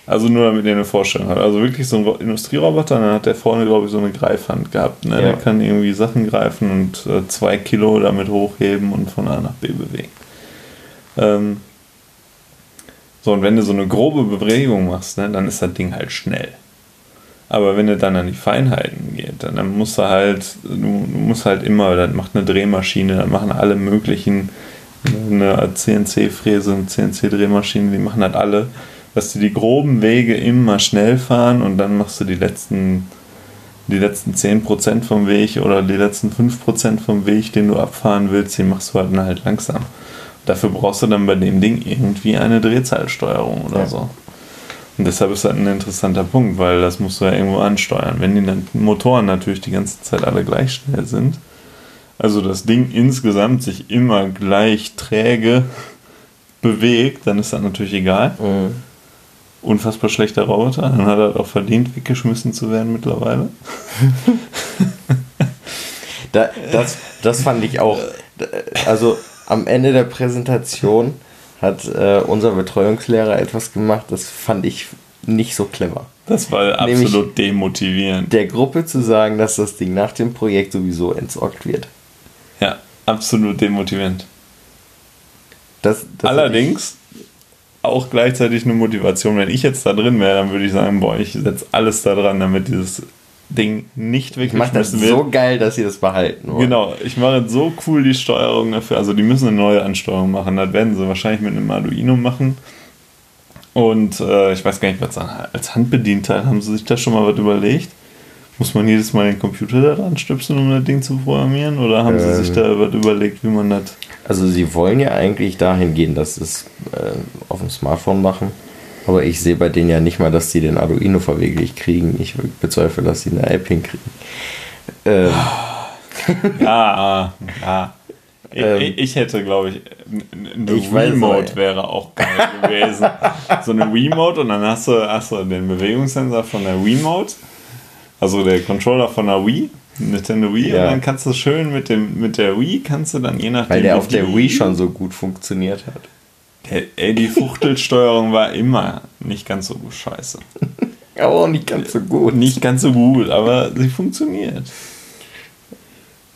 Also nur damit ihr eine Vorstellung habt. Also wirklich so ein Ro- Industrieroboter, dann hat der vorne, glaube ich, so eine Greifhand gehabt. Ne? Ja. Der kann irgendwie Sachen greifen und äh, zwei Kilo damit hochheben und von A nach B bewegen. Ähm, so, und wenn du so eine grobe Bewegung machst, ne, dann ist das Ding halt schnell. Aber wenn du dann an die Feinheiten geht, dann, dann musst du halt, du, du musst halt immer, das macht eine Drehmaschine, dann machen alle möglichen, eine CNC-Fräse, eine CNC-Drehmaschine, die machen halt alle, dass die die groben Wege immer schnell fahren und dann machst du die letzten, die letzten 10% vom Weg oder die letzten 5% vom Weg, den du abfahren willst, die machst du halt, dann halt langsam. Dafür brauchst du dann bei dem Ding irgendwie eine Drehzahlsteuerung oder Ja. so. Und deshalb ist das ein interessanter Punkt, weil das musst du ja irgendwo ansteuern. Wenn die Motoren natürlich die ganze Zeit alle gleich schnell sind, also das Ding insgesamt sich immer gleich träge bewegt, dann ist das natürlich egal. Mhm. Unfassbar schlechter Roboter, dann hat er auch verdient, weggeschmissen zu werden mittlerweile. Da, das, das fand ich auch. Also am Ende der Präsentation hat äh, unser Betreuungslehrer etwas gemacht, das fand ich nicht so clever. Das war Nämlich- absolut demotivierend. Der Gruppe zu sagen, dass das Ding nach dem Projekt sowieso entsorgt wird. Ja, absolut demotivierend. Das, das Allerdings auch gleichzeitig eine Motivation. Wenn ich jetzt da drin wäre, dann würde ich sagen, boah, ich setze alles da dran, damit dieses Ding nicht Ich mache das weggeschmissen wird. so geil, dass sie das behalten wollen. Genau, ich mache jetzt so cool die Steuerung dafür. Also die müssen eine neue Ansteuerung machen. Das werden sie wahrscheinlich mit einem Arduino machen. Und äh, ich weiß gar nicht, was da- als Handbedienteil haben sie sich da schon mal was überlegt. Muss man jedes Mal den Computer da dran stöpseln, um das Ding zu programmieren? Oder haben sie sich Ähm. da was überlegt, wie man das. Also sie wollen ja eigentlich dahin gehen, dass sie es äh, auf dem Smartphone machen. Aber ich sehe bei denen ja nicht mal, dass sie den Arduino verwirklicht kriegen. Ich bezweifle, dass sie eine App hinkriegen. Ähm, Ja, ja. Ich, Ähm. ich- hätte, glaube ich, eine Ich weiß, Remote aber- wäre auch geil gewesen. so eine Remote und dann hast du, hast du den Bewegungssensor von der Remote, also der Controller von der Wii, Nintendo Wii, Ja. und dann kannst du schön mit, dem, mit der Wii, kannst du dann je nachdem. weil der auf der die- Wii schon so gut funktioniert hat. Ey, die Fuchtelsteuerung war immer nicht ganz so gut scheiße. Aber auch nicht ganz so gut. Nicht ganz so gut, aber sie funktioniert.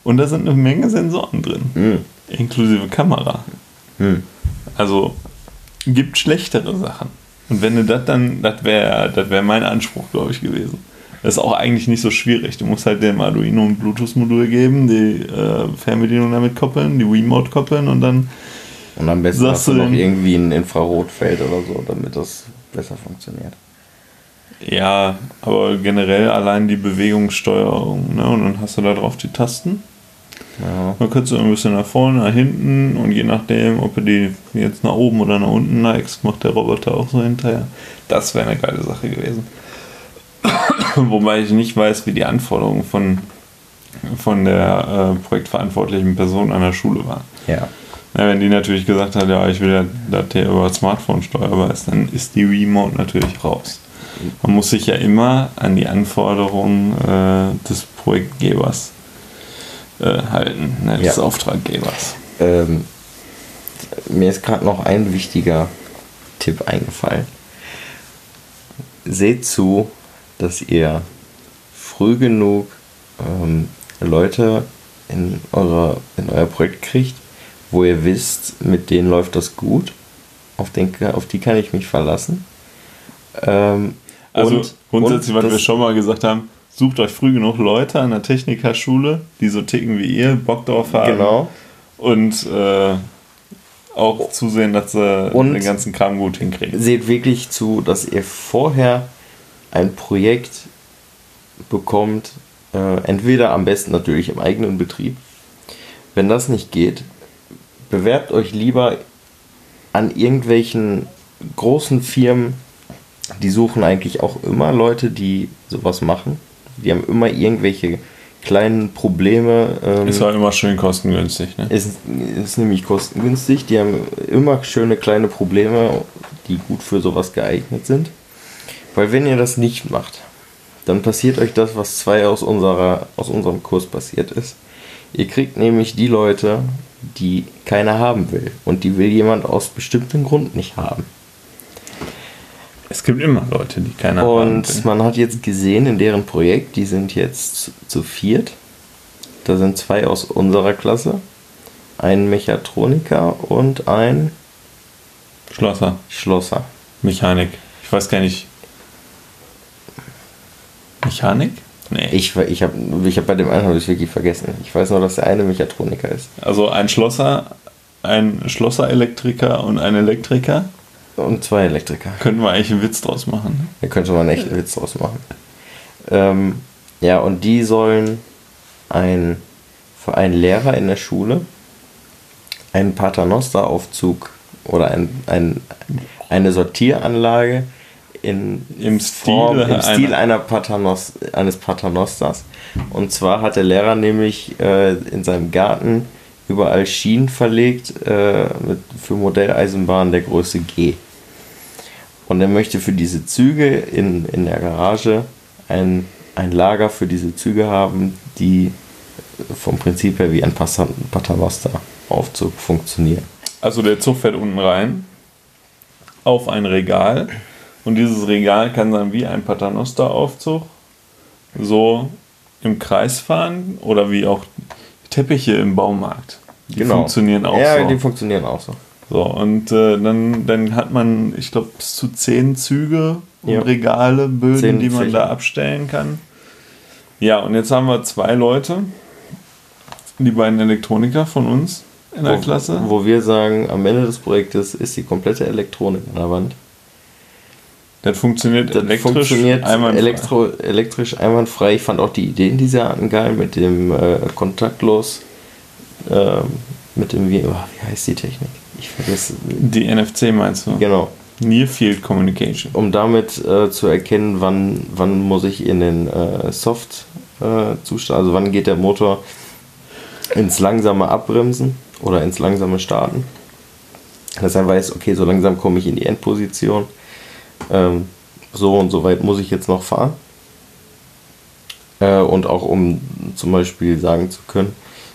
Und da sind eine Menge Sensoren drin, Hm. inklusive Kamera. Hm. Also gibt schlechtere Sachen. Und wenn du das dann, das wäre das wär mein Anspruch, glaube ich, gewesen. Das ist auch eigentlich nicht so schwierig. Du musst halt dem Arduino ein Bluetooth-Modul geben, die äh, Fernbedienung damit koppeln, die Remote koppeln und dann Und am besten Sagst hast du du noch irgendwie ein Infrarotfeld oder so, damit das besser funktioniert. Ja, aber generell allein die Bewegungssteuerung, ne? Und dann hast du da drauf die Tasten. Ja. Dann kannst du ein bisschen nach vorne, nach hinten und je nachdem, ob du die jetzt nach oben oder nach unten neigst, macht der Roboter auch so hinterher. Das wäre eine geile Sache gewesen. Wobei ich nicht weiß, wie die Anforderungen von von der äh, projektverantwortlichen Person an der Schule war. Ja. Ja, wenn die natürlich gesagt hat, ja, ich will ja, dass der über Smartphone steuerbar ist, dann ist die Remote natürlich raus. Man muss sich ja immer an die Anforderungen äh, des Projektgebers äh, halten, ne, des Ja. Auftraggebers. Ähm, mir ist gerade noch ein wichtiger Tipp eingefallen. Seht zu, dass ihr früh genug ähm, Leute in, eure, in euer Projekt kriegt, wo ihr wisst, mit denen läuft das gut. Auf, den, auf die kann ich mich verlassen. Ähm, Also und- grundsätzlich, und was wir schon mal gesagt haben, sucht euch früh genug Leute an der Technikerschule, die so ticken wie ihr, Bock drauf haben. Genau. Und äh, auch zusehen, dass sie Und- den ganzen Kram gut hinkriegen. seht wirklich zu, dass ihr vorher ein Projekt bekommt, äh, entweder am besten natürlich im eigenen Betrieb. Wenn das nicht geht, bewerbt euch lieber an irgendwelchen großen Firmen, die suchen eigentlich auch immer Leute, die sowas machen. Die haben immer irgendwelche kleinen Probleme. ähm, Ist halt immer schön kostengünstig, ne? ist, ist nämlich kostengünstig. Die haben immer schöne kleine Probleme, die gut für sowas geeignet sind. Weil wenn ihr das nicht macht, dann passiert euch das, was zwei aus, unserer, aus unserem Kurs passiert ist. Ihr kriegt nämlich die Leute, die keiner haben will. Und die will jemand aus bestimmten Grund nicht haben. Es gibt immer Leute, die keiner haben. Und will. man hat jetzt gesehen in deren Projekt, die sind jetzt zu viert. Da sind zwei aus unserer Klasse. Ein Mechatroniker und ein Schlosser, Schlosser. Mechanik. Ich weiß gar nicht. Mechanik? Nee. Ich, ich habe ich hab bei dem einen habe ich wirklich vergessen. Ich weiß nur, dass der eine Mechatroniker ist. Also ein Schlosser, ein Schlosserelektriker und ein Elektriker. Und zwei Elektriker. Könnten wir eigentlich einen Witz draus machen. Da könnte man echt einen Witz draus machen. Ähm, ja, und die sollen ein, für einen Lehrer in der Schule einen Paternosteraufzug oder ein, ein, eine Sortieranlage in Im Form, Stil im Stil einer- einer Paternos, eines Paternosters. Und zwar hat der Lehrer nämlich äh, in seinem Garten überall Schienen verlegt äh, mit, für Modelleisenbahnen der Größe G. Und er möchte für diese Züge in, in der Garage ein, ein Lager für diese Züge haben, die vom Prinzip her wie ein Paternoster-Aufzug funktionieren. Also der Zug fährt unten rein auf ein Regal und dieses Regal kann dann wie ein Paternosteraufzug so im Kreis fahren oder wie auch Teppiche im Baumarkt. Die funktionieren auch Genau. ja, so. die funktionieren auch so. So, und äh, dann, dann hat man, ich glaube, bis zu zehn Züge und Ja. Regale, Böden, Zehn die man Fächer. da abstellen kann. Ja, und jetzt haben wir zwei Leute, die beiden Elektroniker von uns in der wo, Klasse. Wo wir sagen, am Ende des Projektes ist die komplette Elektronik an der Wand. Das funktioniert Das elektrisch funktioniert einwandfrei. elektro, elektrisch einwandfrei. Ich fand auch die Ideen, die sie hatten, geil mit dem äh, kontaktlos. ähm, mit dem, wie, oh, wie heißt die Technik? Ich vergesse. Die NFC meinst du? Genau. Near Field Communication. Um damit äh, zu erkennen, wann, wann muss ich in den äh, Soft-Zustand, also wann geht der Motor ins langsame Abbremsen oder ins langsame Starten. Dass er weiß, okay, so langsam komme ich in die Endposition. Ähm, so und so weit muss ich jetzt noch fahren. Äh, und auch um zum Beispiel sagen zu können,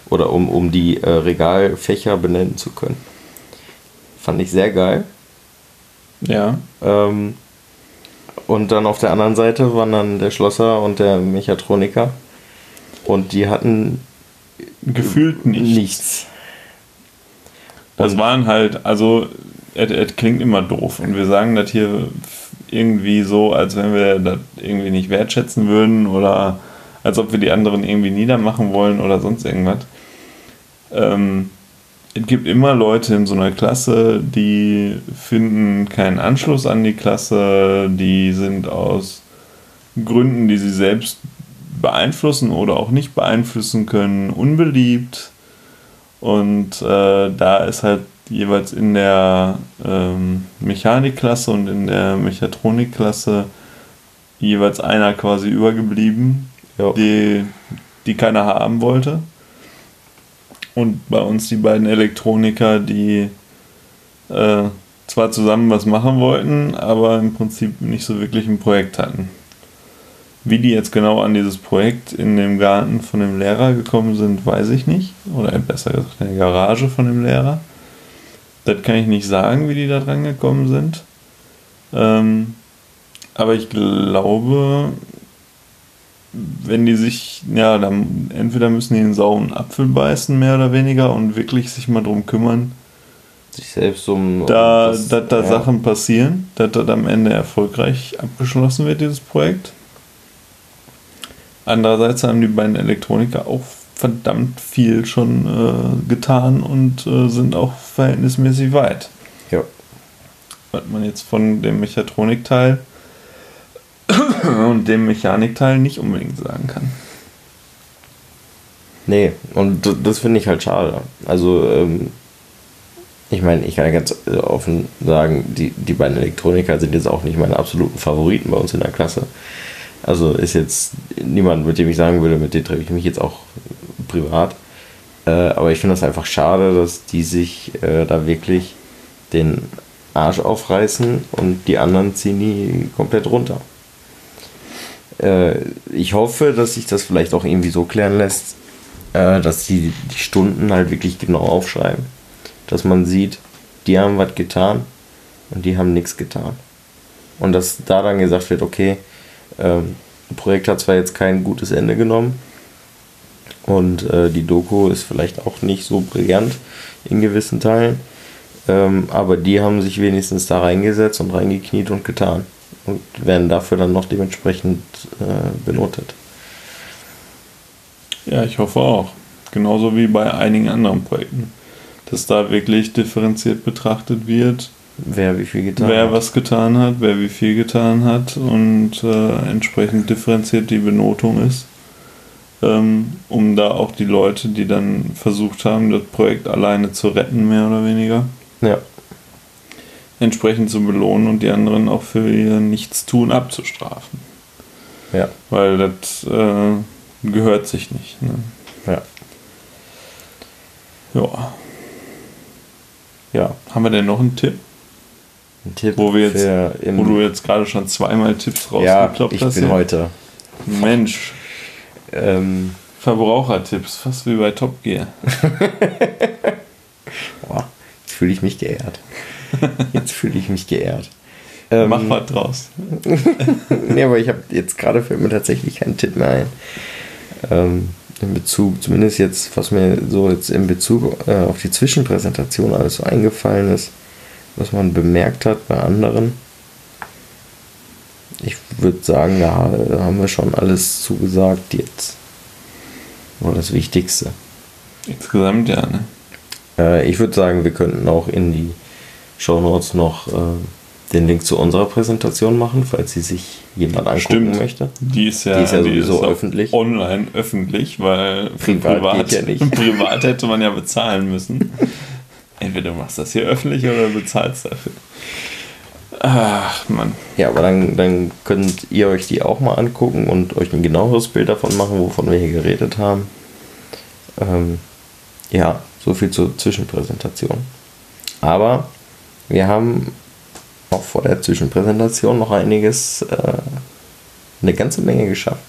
oder um, um die äh, Regalfächer benennen zu können. Fand ich sehr geil. Ja. Ähm, und dann auf der anderen Seite waren dann der Schlosser und der Mechatroniker. Und die hatten Gefühlt nicht. nichts. Das waren halt, also, es klingt immer doof. Und wir sagen das hier irgendwie so, als wenn wir das irgendwie nicht wertschätzen würden oder als ob wir die anderen irgendwie niedermachen wollen oder sonst irgendwas. Ähm, es gibt immer Leute in so einer Klasse, die finden keinen Anschluss an die Klasse, die sind aus Gründen, die sie selbst beeinflussen oder auch nicht beeinflussen können, unbeliebt. Und äh, da ist halt jeweils in der ähm, Mechanikklasse und in der Mechatronikklasse jeweils einer quasi übergeblieben, Ja. die, die keiner haben wollte. Und bei uns die beiden Elektroniker, die äh, zwar zusammen was machen wollten, aber im Prinzip nicht so wirklich ein Projekt hatten. Wie die jetzt genau an dieses Projekt in dem Garten von dem Lehrer gekommen sind, weiß ich nicht. Oder besser gesagt in der Garage von dem Lehrer. Das kann ich nicht sagen, wie die da dran gekommen sind. Ähm, aber ich glaube, wenn die sich, ja, dann entweder müssen die einen sauren Apfel beißen, mehr oder weniger, und wirklich sich mal drum kümmern, sich selbst um. da, das, da, da ja. Sachen passieren, dass das am Ende erfolgreich abgeschlossen wird, dieses Projekt. Andererseits haben die beiden Elektroniker auch verdammt viel schon äh, getan und äh, sind auch verhältnismäßig weit. Ja. Was man jetzt von dem Mechatronikteil und dem Mechanikteil nicht unbedingt sagen kann. Nee, und das finde ich halt schade. Also, ähm, ich meine, ich kann ganz offen sagen, die, die beiden Elektroniker sind jetzt auch nicht meine absoluten Favoriten bei uns in der Klasse. Also ist jetzt niemand, mit dem ich sagen würde, mit dem treffe ich mich jetzt auch privat. Äh, aber ich finde das einfach schade, dass die sich äh, da wirklich den Arsch aufreißen und die anderen ziehen die komplett runter. Äh, ich hoffe, dass sich das vielleicht auch irgendwie so klären lässt, dass die die Stunden halt wirklich genau aufschreiben. Dass man sieht, die haben was getan und die haben nichts getan. Und dass da dann gesagt wird, okay, ähm, das Projekt hat zwar jetzt kein gutes Ende genommen und äh, die Doku ist vielleicht auch nicht so brillant in gewissen Teilen, ähm, aber die haben sich wenigstens da reingesetzt und reingekniet und getan und werden dafür dann noch dementsprechend äh, benotet. Ja, ich hoffe auch. Genauso wie bei einigen anderen Projekten. Dass da wirklich differenziert betrachtet wird, wer wie viel getan wer hat. was getan hat, wer wie viel getan hat und äh, entsprechend differenziert die Benotung ist. Ähm, um da auch die Leute, die dann versucht haben, das Projekt alleine zu retten, mehr oder weniger. Ja entsprechend zu belohnen und die anderen auch für ihr Nichtstun abzustrafen. Ja. Weil das äh, gehört sich nicht. Ne? Ja. Ja. Ja. Haben wir denn noch einen Tipp? Ein Tipp, wo, wir jetzt, wo du jetzt gerade schon zweimal Tipps rausgekloppt ja, ich hast. Ich bin ja? heute. Mensch. Ähm, Verbrauchertipps, fast wie bei Top Gear. Boah, jetzt fühle ich mich geehrt. Jetzt fühle ich mich geehrt. Ähm, Mach was draus. nee, aber ich habe jetzt gerade fällt mir tatsächlich keinen Tipp mehr ein. Ähm, in Bezug, zumindest jetzt, was mir so jetzt in Bezug äh, auf die Zwischenpräsentation alles so eingefallen ist, was man bemerkt hat bei anderen. Ich würde sagen, da haben wir schon alles zugesagt jetzt. War das Wichtigste. Insgesamt ja, ne? Äh, ich würde sagen, wir könnten auch in die Show Notes noch äh, den Link zu unserer Präsentation machen, falls sie sich jemand angucken Stimmt. möchte. Die ist ja, die ist ja sowieso ist öffentlich. Online öffentlich, weil privat, privat, ja privat hätte man ja bezahlen müssen. Entweder du machst das hier öffentlich oder bezahlst dafür. Ach, Mann. Ja, aber dann, dann könnt ihr euch die auch mal angucken und euch ein genaueres Bild davon machen, wovon wir hier geredet haben. Ähm, ja, so viel zur Zwischenpräsentation. Aber wir haben auch vor der Zwischenpräsentation noch einiges, äh, eine ganze Menge geschafft.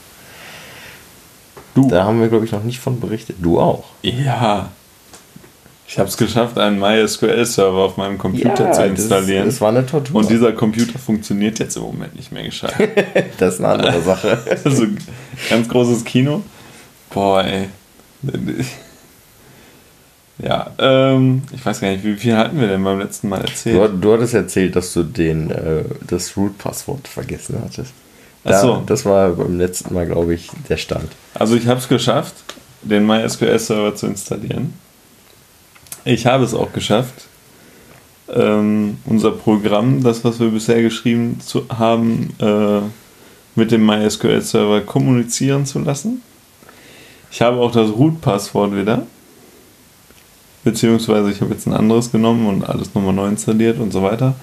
Du. Da haben wir, glaube ich, noch nicht von berichtet. Du auch. Ja. Ich habe es geschafft, einen MySQL-Server auf meinem Computer ja, zu installieren. Das, das, war eine Tortur. Und dieser Computer funktioniert jetzt im Moment nicht mehr gescheit. das ist eine andere Sache. also ganz großes Kino. Boah, ey. Ja, ähm, ich weiß gar nicht, wie viel hatten wir denn beim letzten Mal erzählt? Du, du hattest erzählt, dass du den, äh, das Root-Passwort vergessen hattest. Da, Achso. Das war beim letzten Mal, glaube ich, der Stand. Also ich habe es geschafft, den MySQL-Server zu installieren. Ich habe es auch geschafft, ähm, unser Programm, das, was wir bisher geschrieben zu, haben, äh, mit dem MySQL-Server kommunizieren zu lassen. Ich habe auch das Root-Passwort wieder beziehungsweise ich habe jetzt ein anderes genommen und alles nochmal neu installiert und so weiter.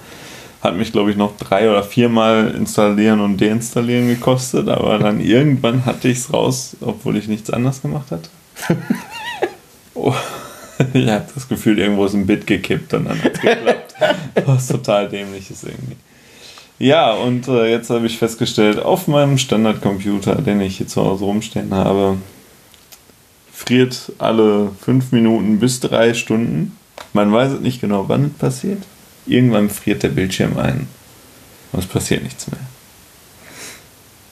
Hat mich, glaube ich, noch drei oder viermal installieren und deinstallieren gekostet, aber dann irgendwann hatte ich es raus, obwohl ich nichts anderes gemacht hatte. oh. Ich habe das Gefühl, irgendwo ist ein Bit gekippt und dann hat es geklappt. Was total dämlich ist irgendwie. Ja, und äh, jetzt habe ich festgestellt, auf meinem Standardcomputer, den ich hier zu Hause rumstehen habe, friert alle fünf Minuten bis drei Stunden. Man weiß nicht genau, wann es passiert. Irgendwann friert der Bildschirm ein und es passiert nichts mehr.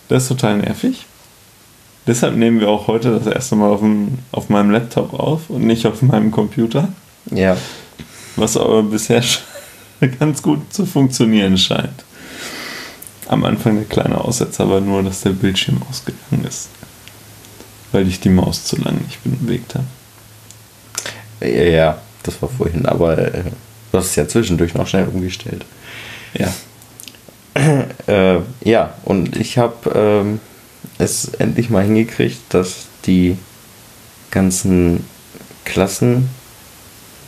Das ist total nervig. Deshalb nehmen wir auch heute das erste Mal auf, dem, auf meinem Laptop auf und nicht auf meinem Computer. Ja. Was aber bisher ganz gut zu funktionieren scheint. Am Anfang der kleine Aussetzer war nur, dass der Bildschirm ausgegangen ist. Weil ich die Maus zu lange nicht bewegt habe. Ja, ja, das war vorhin, aber äh, du hast es ja zwischendurch noch schnell umgestellt. Ja. äh, ja, und ich habe ähm, es endlich mal hingekriegt, dass die ganzen Klassen,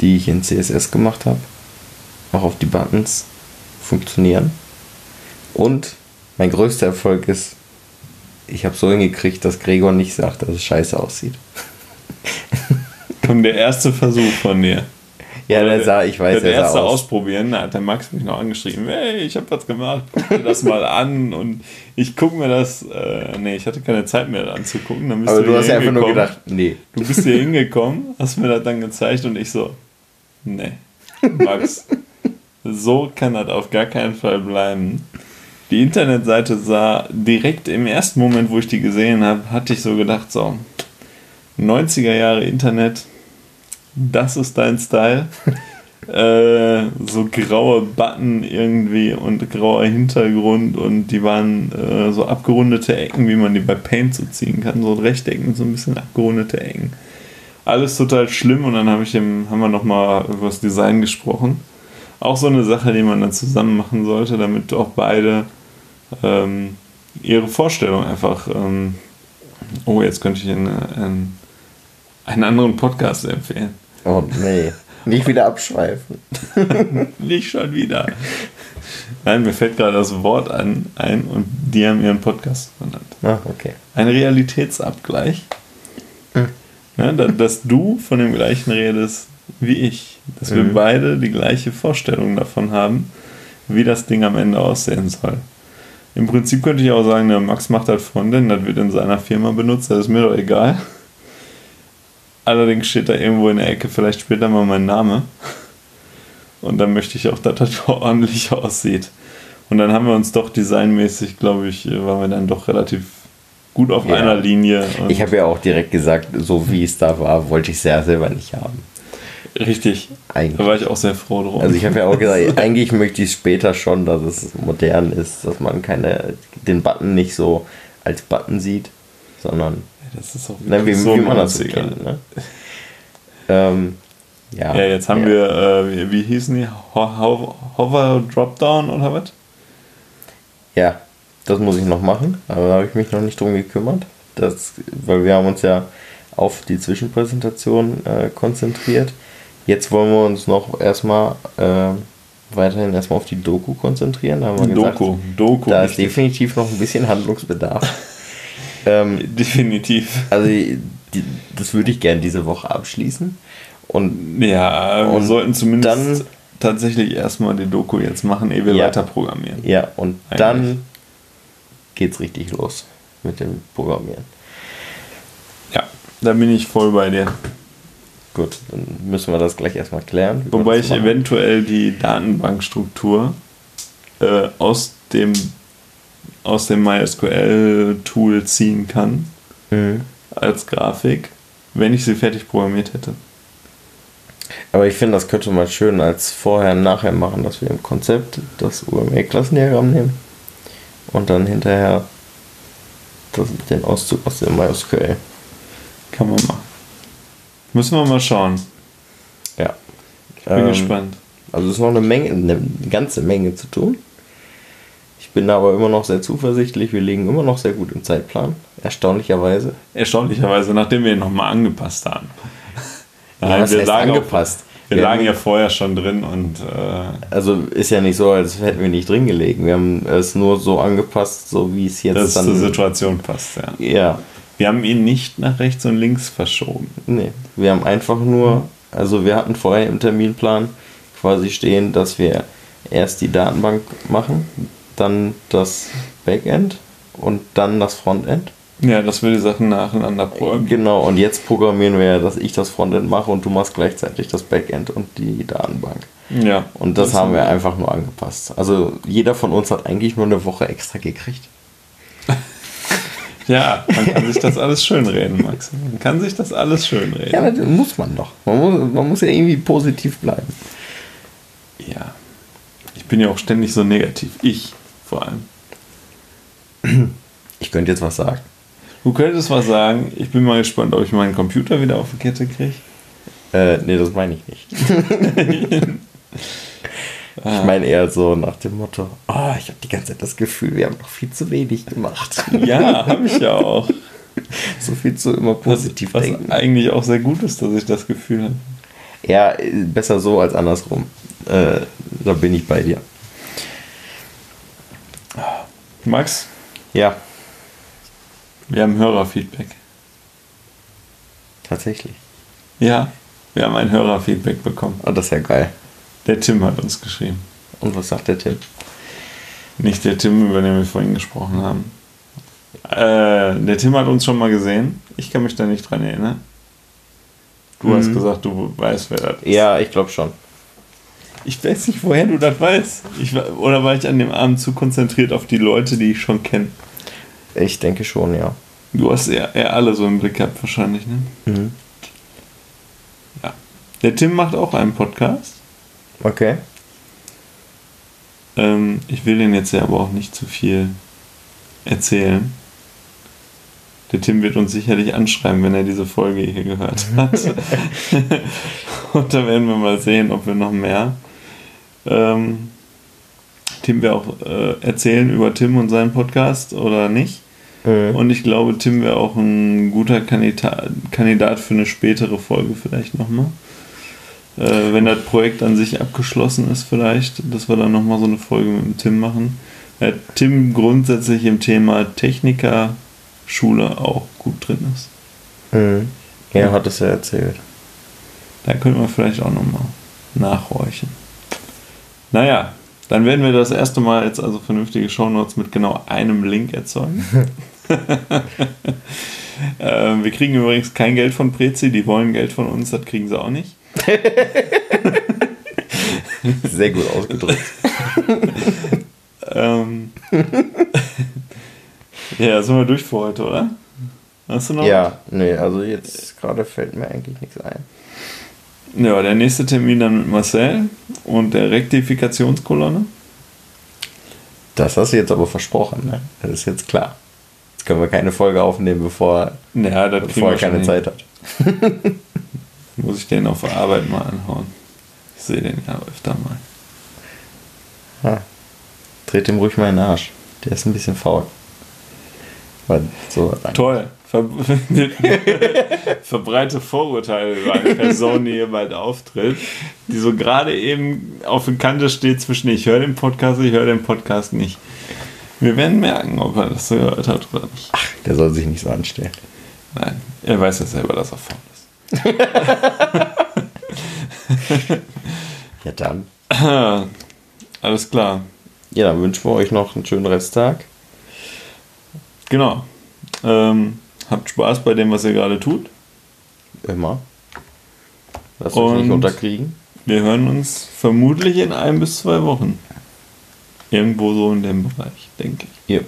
die ich in CSS gemacht habe, auch auf die Buttons funktionieren. Und mein größter Erfolg ist, ich habe so hingekriegt, dass Gregor nicht sagt, dass es scheiße aussieht. Komm, der erste Versuch von dir. Ja, der sah, ich weiß, der er sah erste aus. ausprobieren, da hat der Max mich noch angeschrieben, hey, ich habe was gemacht, guck dir das mal an und ich gucke mir das, äh, nee, ich hatte keine Zeit mehr anzugucken. Dann bist Aber du, du hast ja einfach nur gedacht, nee. Du bist hier hingekommen, hast mir das dann gezeigt und ich so, nee, Max, so kann das auf gar keinen Fall bleiben. Die Internetseite sah direkt im ersten Moment, wo ich die gesehen habe, hatte ich so gedacht, so, 90er Jahre Internet, das ist dein Style. äh, so graue Button irgendwie und grauer Hintergrund und die waren äh, so abgerundete Ecken, wie man die bei Paint so ziehen kann, so Rechtecken so ein bisschen abgerundete Ecken. Alles total schlimm und dann hab ich dem, haben wir nochmal über das Design gesprochen. Auch so eine Sache, die man dann zusammen machen sollte, damit auch beide ähm, ihre Vorstellung einfach. Ähm, oh, jetzt könnte ich einen, einen, einen anderen Podcast empfehlen. Oh nee. Nicht wieder abschweifen. Nicht schon wieder. Nein, mir fällt gerade das Wort an, ein und die haben ihren Podcast benannt. Ah, okay. Ein Realitätsabgleich. Hm. Ja, da, dass du von dem gleichen redest wie ich. Dass wir Mhm. beide die gleiche Vorstellung davon haben, wie das Ding am Ende aussehen soll. Im Prinzip könnte ich auch sagen, der Max macht halt Frontend, das wird in seiner Firma benutzt, das ist mir doch egal. Allerdings steht da irgendwo in der Ecke vielleicht später mal mein Name. Und dann möchte ich auch, dass das ordentlich aussieht. Und dann haben wir uns doch designmäßig, glaube ich, waren wir dann doch relativ gut auf Ja. einer Linie. Ich habe ja auch direkt gesagt, so wie es da war, wollte ich es ja selber nicht haben. richtig, da Eigentlich. war ich auch sehr froh drum. Also ich habe ja auch gesagt, eigentlich möchte ich später schon, dass es modern ist, dass man keine, den Button nicht so als Button sieht, sondern das ist auch ne, wie, so wie man das so 90er. kennt. Ne? Ähm, ja, Ja, jetzt haben ja. wir, äh, wie, wie hießen die? Ho Ho Hover Dropdown oder was? Ja, das muss ich noch machen, aber da habe ich mich noch nicht drum gekümmert. Das, weil wir haben uns ja auf die Zwischenpräsentation äh, konzentriert. Jetzt wollen wir uns noch erstmal äh, weiterhin erstmal auf die Doku konzentrieren. Da haben wir gesagt, Doku, Doku. da ist definitiv noch ein bisschen Handlungsbedarf. ähm, definitiv. also die, das würde ich gerne diese Woche abschließen. Und Ja, wir Und sollten zumindest dann- tatsächlich erstmal die Doku jetzt machen, ehe wir Ja. weiter programmieren. ja, und Eigentlich. dann geht's richtig los mit dem Programmieren. Ja, da bin ich voll bei dir. Gut, dann müssen wir das gleich erstmal klären. Wobei ich machen. eventuell die Datenbankstruktur äh, aus dem aus dem MySQL-Tool ziehen kann Mhm. als Grafik, wenn ich sie fertig programmiert hätte. Aber ich finde, das könnte man schön als vorher und nachher machen, dass wir im Konzept das UML-Klassendiagramm nehmen und dann hinterher das, den Auszug aus dem MySQL. Kann man machen. Müssen wir mal schauen. Ja. Bin Ähm, gespannt. Also es ist noch eine Menge, eine ganze Menge zu tun. Ich bin aber immer noch sehr zuversichtlich. Wir liegen immer noch sehr gut im Zeitplan. Erstaunlicherweise. Erstaunlicherweise, nachdem wir ihn nochmal angepasst haben. Ja, was heißt lagen angepasst? Auf, Wir lagen ja vorher schon drin und. Äh, also ist ja nicht so, als hätten wir nicht drin gelegen. Wir haben es nur so angepasst, so wie es jetzt dass dann. Dass zur Situation passt, ja. Ja. Wir haben ihn nicht nach rechts und links verschoben. Nee, wir haben einfach nur, also wir hatten vorher im Terminplan quasi stehen, dass wir erst die Datenbank machen, dann das Backend und dann das Frontend. Ja, dass wir die Sachen nacheinander programmieren. Genau, und jetzt programmieren wir, dass ich das Frontend mache und du machst gleichzeitig das Backend und die Datenbank. Ja. Und das, das haben wir einfach nur angepasst. Also jeder von uns hat eigentlich nur eine Woche extra gekriegt. ja, man kann sich das alles schönreden, Max. Man kann sich das alles schönreden. Ja, das muss man doch. Man muss, man muss ja irgendwie positiv bleiben. Ja. Ich bin ja auch ständig so negativ. Ich vor allem. Ich könnte jetzt was sagen. Du könntest was sagen. Ich bin mal gespannt, ob ich meinen Computer wieder auf die Kette kriege. Äh, nee, das meine ich nicht. ich meine eher so nach dem Motto, oh, ich habe die ganze Zeit das Gefühl, wir haben noch viel zu wenig gemacht. ja, habe ich ja auch. So viel zu immer positiv was, denken. Was eigentlich auch sehr gut ist, dass ich das Gefühl habe. Ja, besser so als andersrum. Äh, da bin ich bei dir. Max? Ja. Wir haben Hörerfeedback. Tatsächlich. Ja, wir haben ein Hörerfeedback bekommen. Oh, das ist ja geil. Der Tim hat uns geschrieben. Und was sagt der Tim? Nicht der Tim, über den wir vorhin gesprochen haben. Äh, der Tim hat uns schon mal gesehen. Ich kann mich da nicht dran erinnern. Du mhm. hast gesagt, du weißt, wer das ist. Ja, ich glaube schon. Ich weiß nicht, woher du das weißt. Ich, oder war ich an dem Abend zu konzentriert auf die Leute, die ich schon kenne? Ich denke schon, ja. Du hast eher, eher alle so im Blick gehabt, wahrscheinlich, ne? Mhm. Ja. Der Tim macht auch einen Podcast. Okay. Ähm, ich will den jetzt ja aber auch nicht zu viel erzählen. Der Tim wird uns sicherlich anschreiben, wenn er diese Folge hier gehört hat. Und da werden wir mal sehen, ob wir noch mehr ähm, Tim wir auch äh, erzählen über Tim und seinen Podcast oder nicht. Mhm. Und ich glaube, Tim wäre auch ein guter Kandidat, Kandidat für eine spätere Folge vielleicht nochmal. Äh, wenn das Projekt an sich abgeschlossen ist vielleicht, dass wir dann nochmal so eine Folge mit dem Tim machen. Äh, Tim grundsätzlich im Thema Techniker Schule auch gut drin ist. Mhm. Ja, ja, hat es ja erzählt. Da könnten wir vielleicht auch nochmal nachhorchen. Naja, dann werden wir das erste Mal jetzt also vernünftige Shownotes mit genau einem Link erzeugen. ähm, wir kriegen übrigens kein Geld von Prezi, die wollen Geld von uns, das kriegen sie auch nicht. Sehr gut ausgedrückt. ähm, ja, sind wir durch für heute, oder? Hast du noch? Ja, nee, also jetzt gerade fällt mir eigentlich nichts ein. Ja, der nächste Termin dann mit Marcel und der Rektifikationskolonne. Das hast du jetzt aber versprochen, ne? Das ist jetzt klar. Jetzt können wir keine Folge aufnehmen, bevor, ja, bevor er keine Zeit hat. Muss ich den auf der Arbeit mal anhauen. Ich sehe den ja öfter mal. Ja. Dreht ihm ruhig mal in den Arsch. Der ist ein bisschen faul. So Toll. Ver verbreite Vorurteile über eine Person, die hier bald auftritt, die so gerade eben auf der Kante steht zwischen ich höre den Podcast, ich höre den Podcast nicht. Wir werden merken, ob er das so gehört hat oder nicht. Ach, der soll sich nicht so anstellen. Nein, er weiß ja selber, dass er faul ist. ja, dann. Alles klar. Ja, dann wünschen wir euch noch einen schönen Resttag. Genau. Ähm, habt Spaß bei dem, was ihr gerade tut. Immer. Lasst euch nicht unterkriegen. Wir hören uns vermutlich in ein bis zwei Wochen. Irgendwo so in dem Bereich, denke ich. Ja.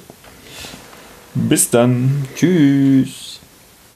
Bis dann. Tschüss.